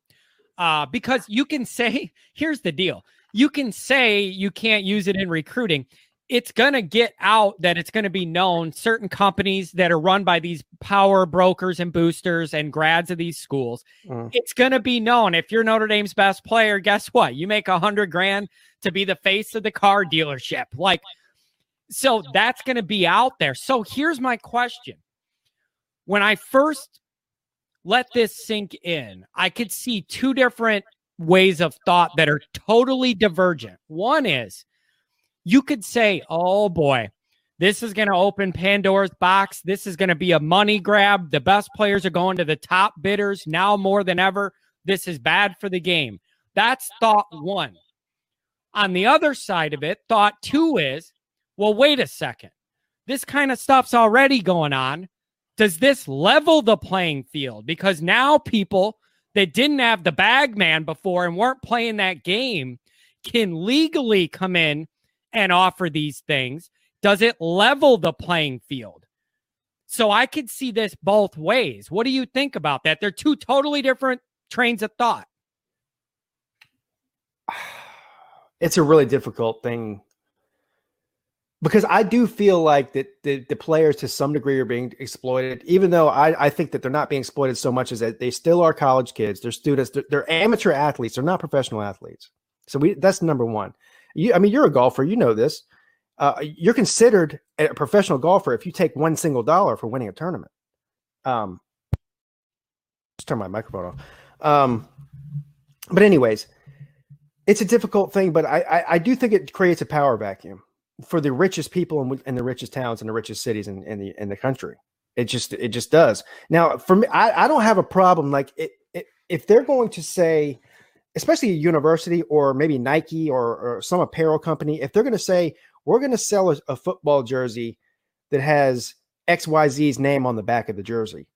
Uh, because you can say, here's the deal. You can say you can't use it in recruiting. It's gonna get out that it's gonna be known certain companies that are run by these power brokers and boosters and grads of these schools. Mm. It's gonna be known if you're Notre Dame's best player, guess what? You make a hundred grand to be the face of the car dealership. Like, so that's gonna be out there. So here's my question when I first let this sink in, I could see two different ways of thought that are totally divergent. One is you could say, oh boy, this is going to open Pandora's box. This is going to be a money grab. The best players are going to the top bidders now more than ever. This is bad for the game. That's thought one. On the other side of it, thought two is, well, wait a second. This kind of stuff's already going on does this level the playing field? Because now people that didn't have the bag man before and weren't playing that game can legally come in and offer these things. Does it level the playing field? So I could see this both ways. What do you think about that? They're two totally different trains of thought. It's a really difficult thing because I do feel like that the, the players to some degree are being exploited, even though I, I think that they're not being exploited so much as that they still are college kids. They're students. They're, they're amateur athletes. They're not professional athletes. So we that's number one. You, I mean, you're a golfer. You know this. Uh, you're considered a professional golfer if you take one single dollar for winning a tournament. Um, just turn my microphone off. Um, but anyways, it's a difficult thing, but I, I, I do think it creates a power vacuum for the richest people in the richest towns and the richest cities in, in the in the country. It just it just does. Now, for me, I, I don't have a problem. Like it, it, if they're going to say, especially a university or maybe Nike or, or some apparel company, if they're going to say we're going to sell a, a football jersey that has XYZ's name on the back of the jersey,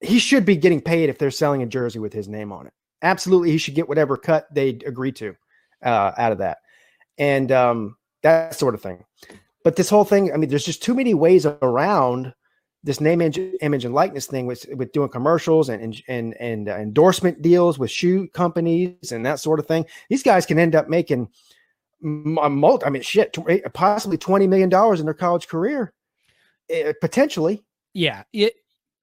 he should be getting paid if they're selling a jersey with his name on it. Absolutely, he should get whatever cut they agree to uh, out of that, and um, that sort of thing. But this whole thing, I mean, there's just too many ways around this name, image, image and likeness thing with with doing commercials and and and, and uh, endorsement deals with shoe companies and that sort of thing. These guys can end up making a multi, I mean, shit, tw- possibly twenty million dollars in their college career, uh, potentially. Yeah, it,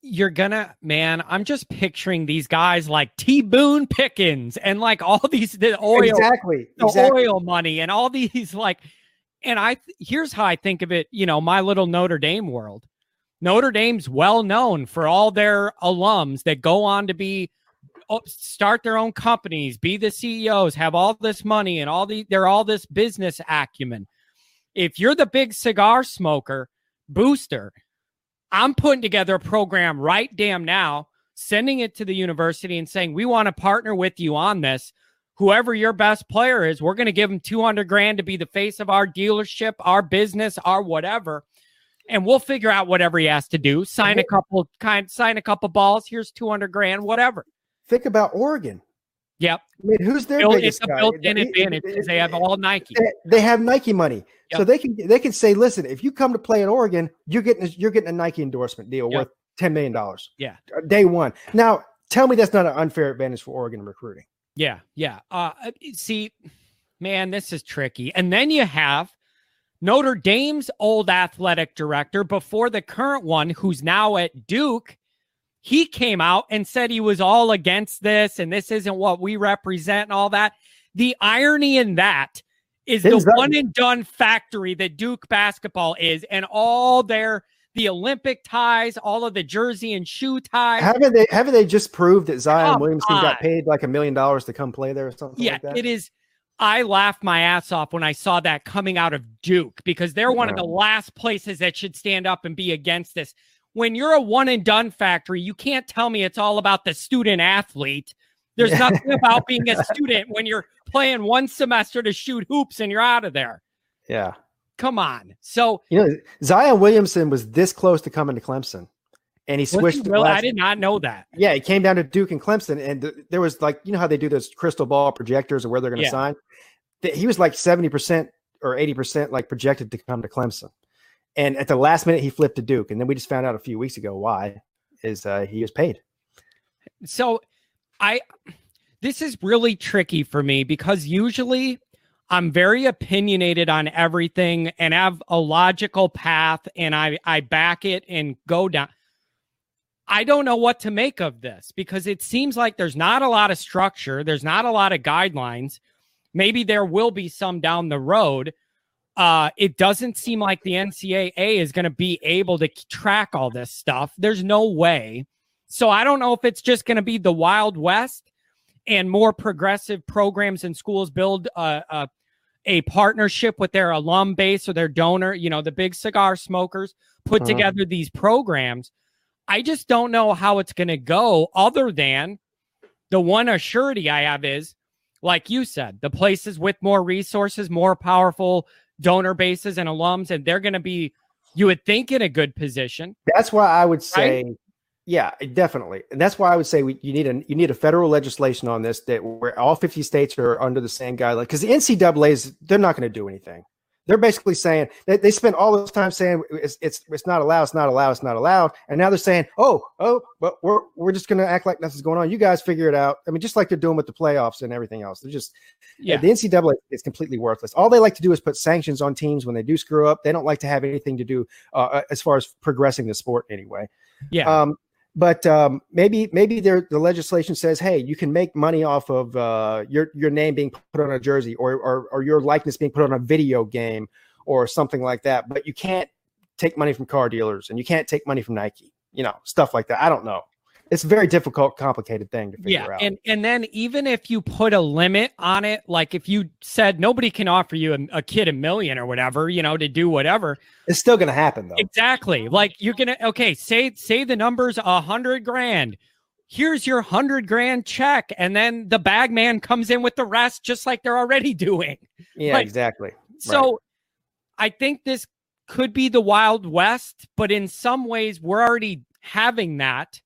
you're gonna, man. I'm just picturing these guys like T. Boone Pickens and like all these the oil, exactly, the exactly. oil money and all these like. And I here's how I think of it. You know, my little Notre Dame world. Notre Dame's well known for all their alums that go on to be oh, start their own companies, be the CEOs, have all this money and all the they're all this business acumen. If you're the big cigar smoker booster, I'm putting together a program right damn now, sending it to the university and saying, we want to partner with you on this. Whoever your best player is, we're going to give them 200 grand to be the face of our dealership, our business, our whatever. And we'll figure out whatever he has to do. Sign a couple kind, sign a couple balls. Here's 200 grand, whatever. Think about Oregon. Yep. I mean, who's their Built- biggest it's a built-in it- advantage it- they have all Nike. they- have Nike money, so they can they can say, listen, if you come to play in Oregon, you're getting a, you're getting a Nike endorsement deal Yep. worth ten million dollars. Yeah. day one. Now, tell me that's not an unfair advantage for Oregon recruiting. Yeah, yeah. Uh, see, man, this is tricky. And then you have Notre Dame's old athletic director before the current one, who's now at Duke. He came out and said he was all against this and this isn't what we represent and all that. The irony in that is the one and done factory that Duke basketball is, and all their the Olympic ties, all of the jersey and shoe ties. Haven't they haven't they just proved that Zion Williamson on. got paid like a million dollars to come play there or something yeah, like that? it is. I laughed my ass off when I saw that coming out of Duke because they're one of the last places that should stand up and be against this. When you're a one and done factory, you can't tell me it's all about the student athlete. There's nothing about being a student when you're playing one semester to shoot hoops and you're out of there. Yeah. Come on. So, You know, Zion Williamson was this close to coming to Clemson. And he he switched. the really? I did not know that. Yeah, it came down to Duke and Clemson, and th- there was like you know how they do those crystal ball projectors of where they're going to Yeah. sign. Th- He was like seventy percent or eighty percent like projected to come to Clemson, and at the last minute he flipped to Duke, and then we just found out a few weeks ago why is uh, he was paid. So I this is really tricky for me because usually I'm very opinionated on everything and have a logical path and I I back it and go down. I don't know what to make of this because it seems like there's not a lot of structure, there's not a lot of guidelines. Maybe there will be some down the road. Uh, it doesn't seem like the NCAA is going to be able to track all this stuff. There's no way. So I don't know if it's just going to be the Wild West and more progressive programs and schools build a, a, a partnership with their alum base or their donor, you know, the big cigar smokers put Mhm. together these programs. I just don't know how it's going to go other than the one assurity I have is, like you said, the places with more resources, more powerful donor bases and alums, and they're going to be, you would think, in a good position. That's why I would say, yeah, definitely, and that's why I would say we, you need a you need a federal legislation on this that where all fifty states are under the same guideline because the NCAA's they're not going to do anything. They're basically saying they, they spend all this time saying it's, it's it's not allowed, it's not allowed, it's not allowed, and now they're saying, oh, oh, but we're we're just going to act like nothing's going on. You guys figure it out. I mean, just like they're doing with the playoffs and everything else. They're just Yeah. the NCAA is completely worthless. All they like to do is put sanctions on teams when they do screw up. They don't like to have anything to do uh, as far as progressing the sport anyway. Yeah. Um, but um, maybe maybe the legislation says, hey, you can make money off of uh, your your name being put on a jersey or, or or your likeness being put on a video game or something like that. But you can't take money from car dealers and you can't take money from Nike. You know, stuff like that. I don't know. It's a very difficult, complicated thing to figure yeah out. and and then even if you put a limit on it like if you said nobody can offer you a, a kid a million or whatever you know to do whatever it's still going to happen though. exactly like you're gonna okay say say the numbers a hundred grand here's your hundred grand check and then the bag man comes in with the rest just like they're already doing Yeah, like- exactly. so i think this could be the wild west but in some ways we're already having that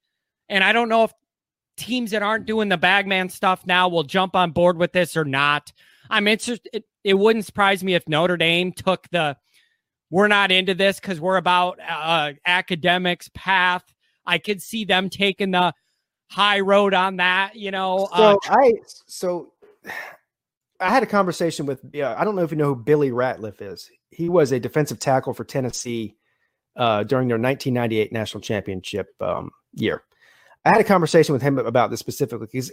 and i don't know if teams that aren't doing the bagman stuff now will jump on board with this or not i'm interested it, it wouldn't surprise me if notre dame took the we're not into this because we're about uh, academics path i could see them taking the high road on that you know uh, So I so I had a conversation with yeah, I don't know if you know who Billy Ratliff is. He was a defensive tackle for Tennessee uh, during their 1998 national championship um, year. I had a conversation with him about this specifically because,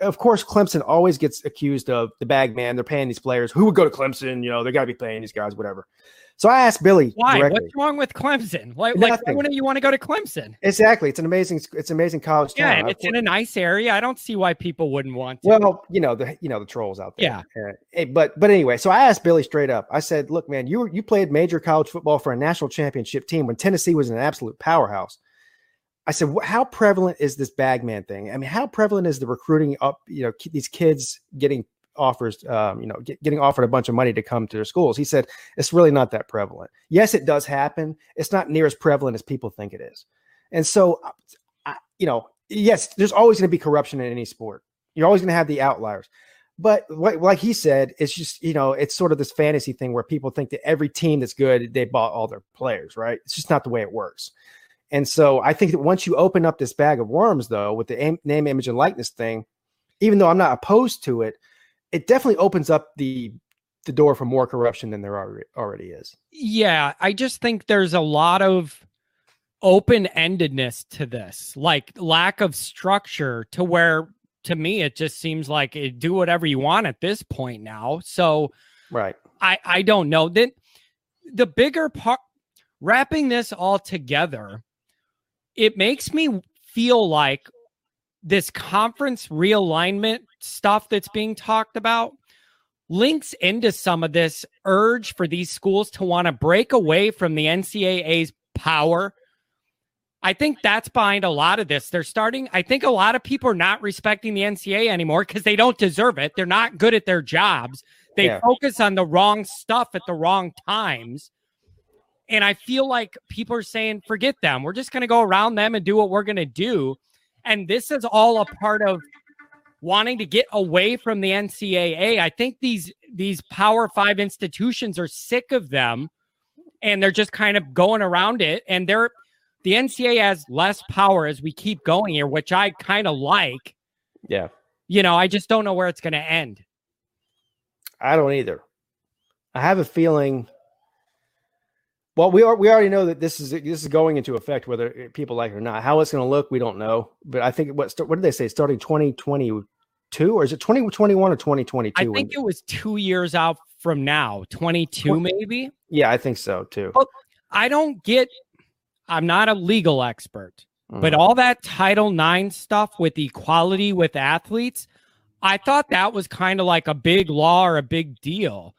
of course, Clemson always gets accused of the bag man. They're paying these players who would go to Clemson. You know, they got to be paying these guys, whatever. So I asked Billy why directly. what's wrong with clemson like, like why wouldn't you want to go to clemson Exactly, it's an amazing, it's an amazing college Yeah, town. and it's in a nice area. I don't see why people wouldn't want to. Well, you know the you know the trolls out there. Yeah. But but anyway, so I asked Billy straight up. I said, "Look, man, you you played major college football for a national championship team when Tennessee was an absolute powerhouse." I said, "How prevalent is this bagman thing? I mean, how prevalent is the recruiting up? You know, these kids getting offers, um, you know, get, getting offered a bunch of money to come to their schools." He said, "It's really not that prevalent. Yes, it does happen. It's not near as prevalent as people think it is." And so, I, you know, yes, there's always going to be corruption in any sport. You're always going to have the outliers. But what, like he said, it's just, you know, it's sort of this fantasy thing where people think that every team that's good, they bought all their players, right? It's just not the way it works. And so I think that once you open up this bag of worms, though, with the aim, name, image, and likeness thing, even though I'm not opposed to it, it definitely opens up the the door for more corruption than there already, already is. yeah, I just think there's a lot of open endedness to this, like lack of structure to where to me it just seems like it, do whatever you want at this point now. So Right. I I don't know. Then the bigger part wrapping this all together, it makes me feel like this conference realignment stuff that's being talked about links into some of this urge for these schools to want to break away from the NCAA's power. I think that's behind a lot of this. They're starting, I think a lot of people are not respecting the NCAA anymore because they don't deserve it. They're not good at their jobs. They Yeah. focus on the wrong stuff at the wrong times. And I feel like people are saying, forget them. We're just going to go around them and do what we're going to do. And this is all a part of wanting to get away from the NCAA. I think these these Power 5 institutions are sick of them and they're just kind of going around it and they're the NCAA has less power as we keep going here, which I kind of like. Yeah. You know, I just don't know where it's going to end. I don't either. I have a feeling. Well, we are we already know that this is this is going into effect, whether people like it or not. How it's going to look, we don't know. But I think what what did they say? Starting twenty twenty two, or is it twenty twenty one or twenty twenty two? I think it was two years out from now, twenty two maybe. Yeah, I think so too. But I don't get. I'm not a legal expert, mm. but all that Title IX stuff with equality with athletes, I thought that was kind of like a big law or a big deal.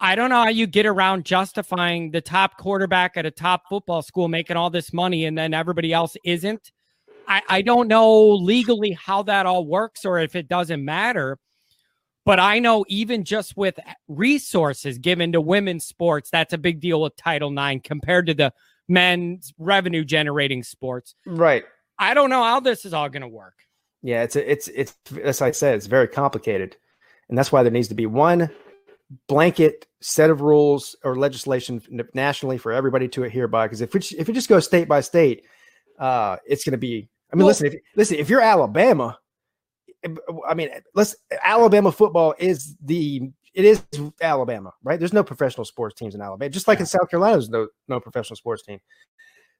I don't know how you get around justifying the top quarterback at a top football school making all this money and then everybody else isn't. I, I don't know legally how that all works or if it doesn't matter. But I know even just with resources given to women's sports, that's a big deal with Title IX compared to the men's revenue generating sports. Right. I don't know how this is all going to work. Yeah, it's it's it's as I said, it's very complicated, and that's why there needs to be one blanket set of rules or legislation nationally for everybody to adhere by. Because if it, if it just goes state by state, uh, it's going to be. I mean, well, listen, if, listen, if you're Alabama, I mean, let's Alabama football is the it is Alabama, right? There's no professional sports teams in Alabama, just like in South Carolina, there's no no professional sports team.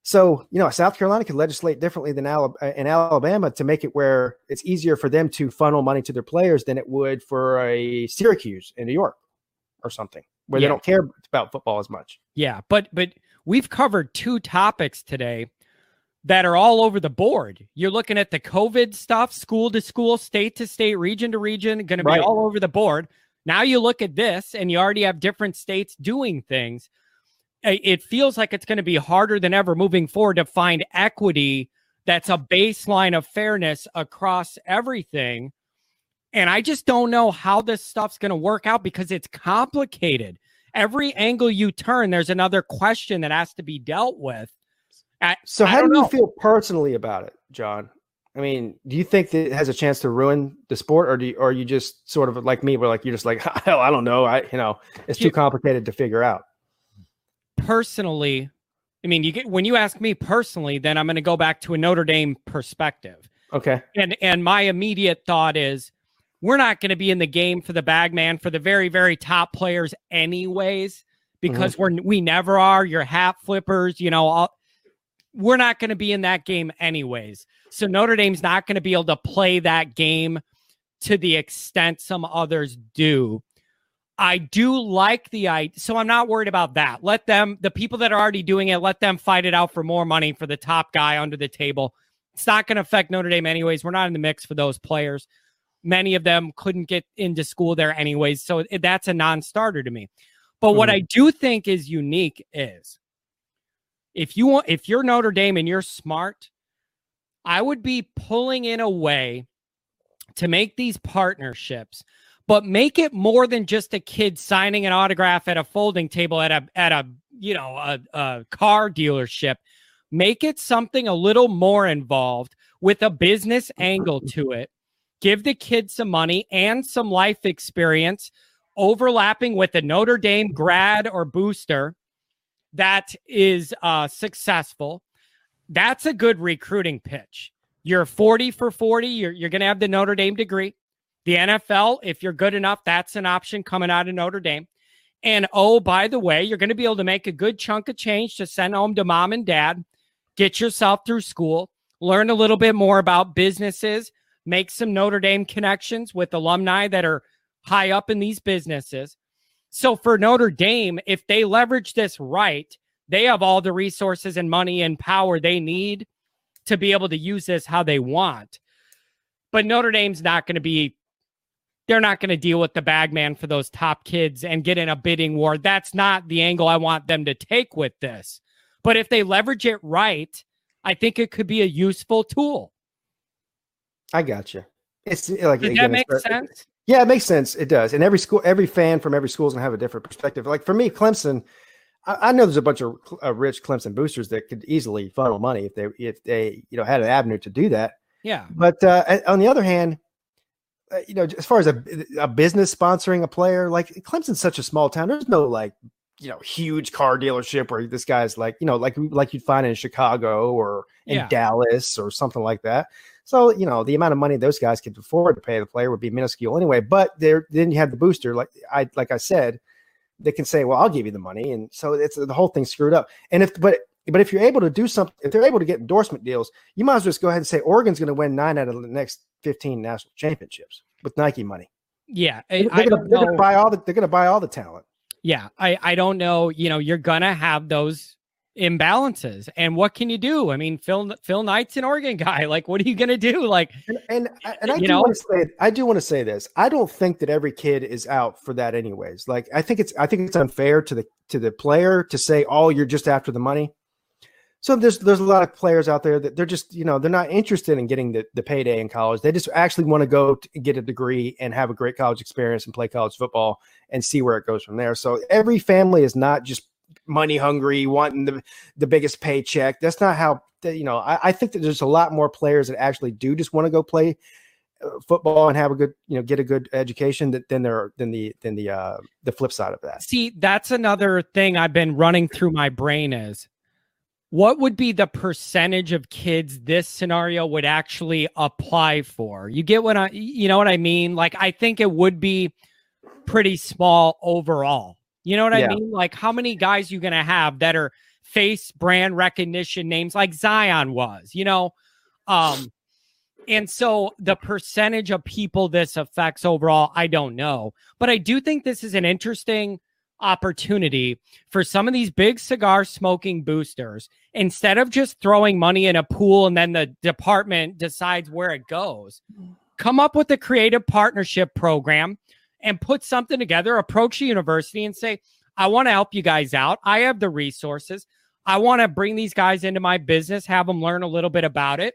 So, you know, South Carolina could legislate differently than Alabama, in Alabama to make it where it's easier for them to funnel money to their players than it would for a Syracuse in New York or something where yeah. they don't care about football as much. Yeah, but but we've covered two topics today that are all over the board. You're looking at the COVID stuff, school to school, state to state, region to region, going to be right. all over the board. Now you look at this and you already have different states doing things. It feels like it's going to be harder than ever moving forward to find equity that's a baseline of fairness across everything. And I just don't know how this stuff's going to work out because it's complicated. Every angle you turn, there's another question that has to be dealt with. I, so, how do know. you feel personally about it, John? I mean, do you think that it has a chance to ruin the sport, or do you, or are you just sort of like me, where like you're just like, hell, I don't know, I you know, it's too complicated to figure out. Personally, I mean, you get when you ask me personally, then I'm going to go back to a Notre Dame perspective. Okay, and and my immediate thought is we're not going to be in the game for the bagman for the very, very top players, anyways, because mm-hmm. we're we never are. Your hat flippers, you know, all, we're not going to be in that game anyways. So Notre Dame's not going to be able to play that game to the extent some others do. I do like the I So I'm not worried about that. Let them, the people that are already doing it, let them fight it out for more money for the top guy under the table. It's not going to affect Notre Dame anyways. We're not in the mix for those players. Many of them couldn't get into school there anyways. So that's a non starter to me. But mm-hmm. what I do think is unique is if you want, if you're Notre Dame and you're smart, I would be pulling in a way to make these partnerships, but make it more than just a kid signing an autograph at a folding table at a at a you know a, a car dealership. Make it something a little more involved with a business angle to it give the kids some money and some life experience overlapping with a Notre Dame grad or booster that is uh, successful. That's a good recruiting pitch. You're 40 for 40. You're, you're going to have the Notre Dame degree. The NFL, if you're good enough, that's an option coming out of Notre Dame. And oh, by the way, you're going to be able to make a good chunk of change to send home to mom and dad, get yourself through school, learn a little bit more about businesses, make some Notre Dame connections with alumni that are high up in these businesses. So for Notre Dame, if they leverage this right, they have all the resources and money and power they need to be able to use this how they want. But Notre Dame's not going to be they're not going to deal with the bagman for those top kids and get in a bidding war. That's not the angle I want them to take with this. But if they leverage it right, I think it could be a useful tool. I got you. It's like Does again, that make sense? Yeah, it makes sense. It does. And every school, every fan from every school is gonna have a different perspective. Like for me, Clemson, I, I know there's a bunch of uh, rich Clemson boosters that could easily funnel money if they if they you know had an avenue to do that. Yeah. But uh, on the other hand, uh, you know, as far as a, a business sponsoring a player, like Clemson's such a small town. There's no like you know huge car dealership where this guy's like you know like like you'd find in Chicago or in Yeah. Dallas or something like that. So you know the amount of money those guys could afford to pay the player would be minuscule anyway. But there then you have the booster, like I like I said, they can say, well, I'll give you the money, and so it's the whole thing's screwed up. And if but but if you're able to do something, if they're able to get endorsement deals, you might as well just go ahead and say Oregon's going to win nine out of the next fifteen national championships with Nike money. Yeah. They're going to buy all the they're going to buy all the talent. Yeah, I I don't know. You know, you're gonna have those imbalances, and what can you do? I mean, Phil Phil Knight's an Oregon guy. Like, what are you gonna do? Like, And and, and I do know? want to say I do want to say this. I don't think that every kid is out for that anyways. Like I think it's I think it's unfair to the to the player to say, "Oh, you're just after the money." So there's there's a lot of players out there that they're just, you know, they're not interested in getting the, the payday in college. They just actually want to go to get a degree and have a great college experience and play college football and see where it goes from there. So every family is not just money hungry, wanting the the biggest paycheck. That's not how you know, I, I think that there's a lot more players that actually do just want to go play uh, football and have a good, you know, get a good education that than there than the than the uh the flip side of that. see, that's another thing I've been running through my brain is what would be the percentage of kids this scenario would actually apply for? You get what I, you know what I mean? Like, I think it would be pretty small overall. You know what Yeah. I mean? Like, how many guys you gonna have that are face brand recognition names like Zion was? You know, um, and so the percentage of people this affects overall, I don't know, but I do think this is an interesting opportunity for some of these big cigar smoking boosters instead of just throwing money in a pool and then the department decides where it goes come up with a creative partnership program and put something together approach the university and say i want to help you guys out. I have the resources. I want to bring these guys into my business have them learn a little bit about it.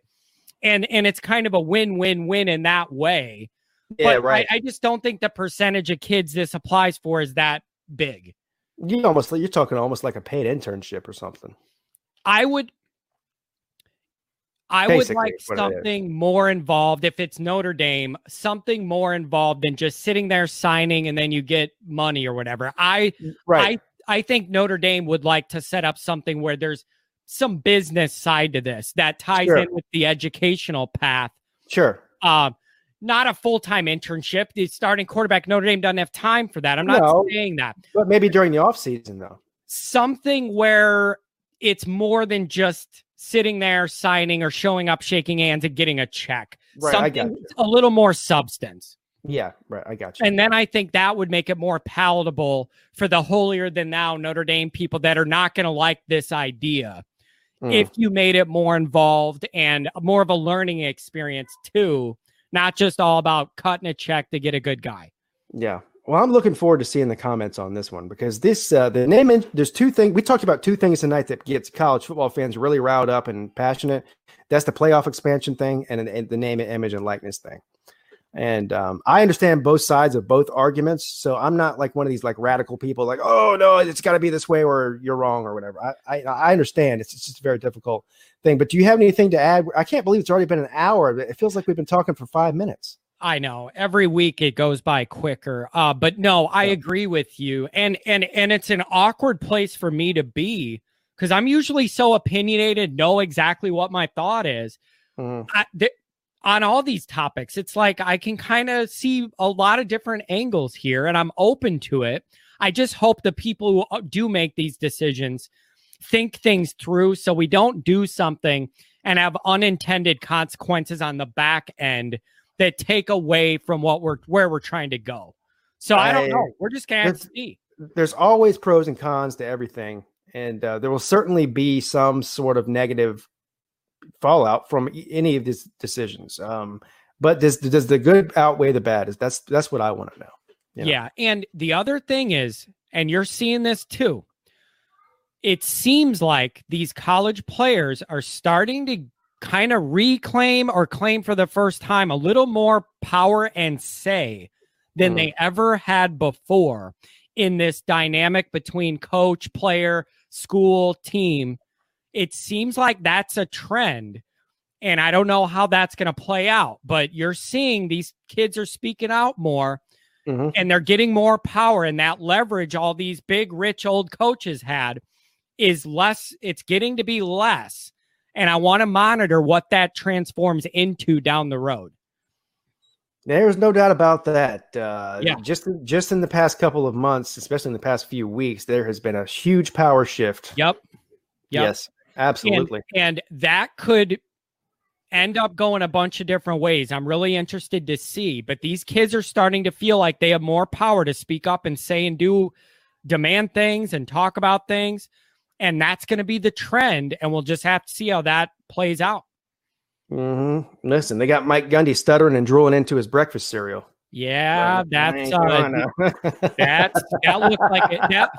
And and it's kind of a win-win-win in that way. But I, I just don't think the percentage of kids this applies for is that big. You almost you're talking almost like a paid internship or something. I would I would like what it is. something more involved if it's Notre Dame, something more involved than just sitting there signing and then you get money or whatever. I Right. I I think Notre Dame would like to set up something where there's some business side to this that ties Sure. in with the educational path. sure. Um not a full-time internship. The starting quarterback Notre Dame doesn't have time for that. I'm not No. saying that. But maybe during the off season though. something where it's more than just sitting there signing or showing up shaking hands and getting a check Right, something a little more substance Yeah, right. I got you. and then i think that would make it more palatable for the holier than thou notre dame people that are not going to like this idea Mm. if you made it more involved and more of a learning experience too not just all about cutting a check to get a good guy Yeah. Well, I'm looking forward to seeing the comments on this one because this uh, the name there's two things we talked about two things tonight that gets college football fans really riled up and passionate. That's the playoff expansion thing and, and the name, and image, and likeness thing. And um, I understand both sides of both arguments, so I'm not like one of these like radical people, like, oh no, it's got to be this way or you're wrong or whatever. I I, I understand it's, it's just a very difficult thing. But do you have anything to add? I can't believe it's already been an hour. It feels like we've been talking for five minutes. I know every week it goes by quicker. Uh, but no, I agree with you. And and and it's an awkward place for me to be because I'm usually so opinionated, know exactly what my thought is. Mhm. I, th- on all these topics, it's like I can kind of see a lot of different angles here, and I'm open to it. I just hope the people who uh, do make these decisions think things through so we don't do something and have unintended consequences on the back end that take away from what we're where we're trying to go. So I, don't know. We're just gonna have to see. there's always pros and cons to everything, and uh, there will certainly be some sort of negative fallout from any of these decisions. Um, but does does the good outweigh the bad? Is that's that's what I want to know. you know? Yeah. And the other thing is, and you're seeing this too, it seems like these college players are starting to kind of reclaim or claim for the first time a little more power and say than Mhm. they ever had before in this dynamic between coach, player, school, team. It seems like that's a trend. And I don't know how that's going to play out, but you're seeing these kids are speaking out more mm-hmm. and they're getting more power. And that leverage all these big, rich old coaches had is less, it's getting to be less. And I want to monitor what that transforms into down the road. There's no doubt about that. Uh, yeah. Just just in the past couple of months, especially in the past few weeks, there has been a huge power shift. Yep. yep. Yes, absolutely. And, and that could end up going a bunch of different ways. I'm really interested to see. But these kids are starting to feel like they have more power to speak up and say and do, demand things and talk about things. And that's going to be the trend. And we'll just have to see how that plays out. Mm-hmm. Listen, they got Mike Gundy stuttering and drooling into his breakfast cereal. Yeah, that's uh, that's that looked like it, that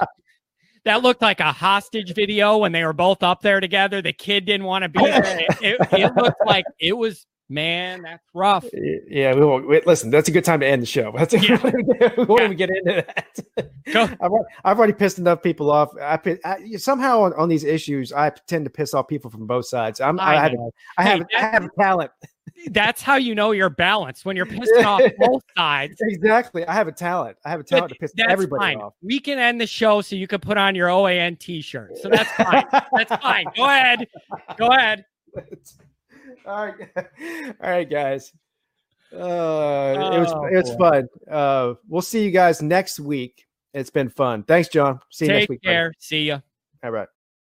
that looked like a hostage video when they were both up there together. The kid didn't want to be there. It, it, it looked like it was man, that's rough. Yeah, we won't wait, listen. That's a good time to end the show. That's yeah. we won't even get into that. I've, I've, already pissed enough people off. I, I somehow on, on, these issues, I tend to piss off people from both sides. I'm, I, I have, I have, hey, I have a talent. That's how you know you're balanced when you're pissing off both sides. Exactly. I have a talent. I have a talent but to piss everybody fine. off. We can end the show so you can put on your OAN t-shirt. So that's fine. that's fine. Go ahead. Go ahead. All right, all right, guys. Uh, oh, it was it was fun. Uh, we'll see you guys next week. It's been fun. Thanks, John. See you Take next week. Take care. Buddy. See ya. All right.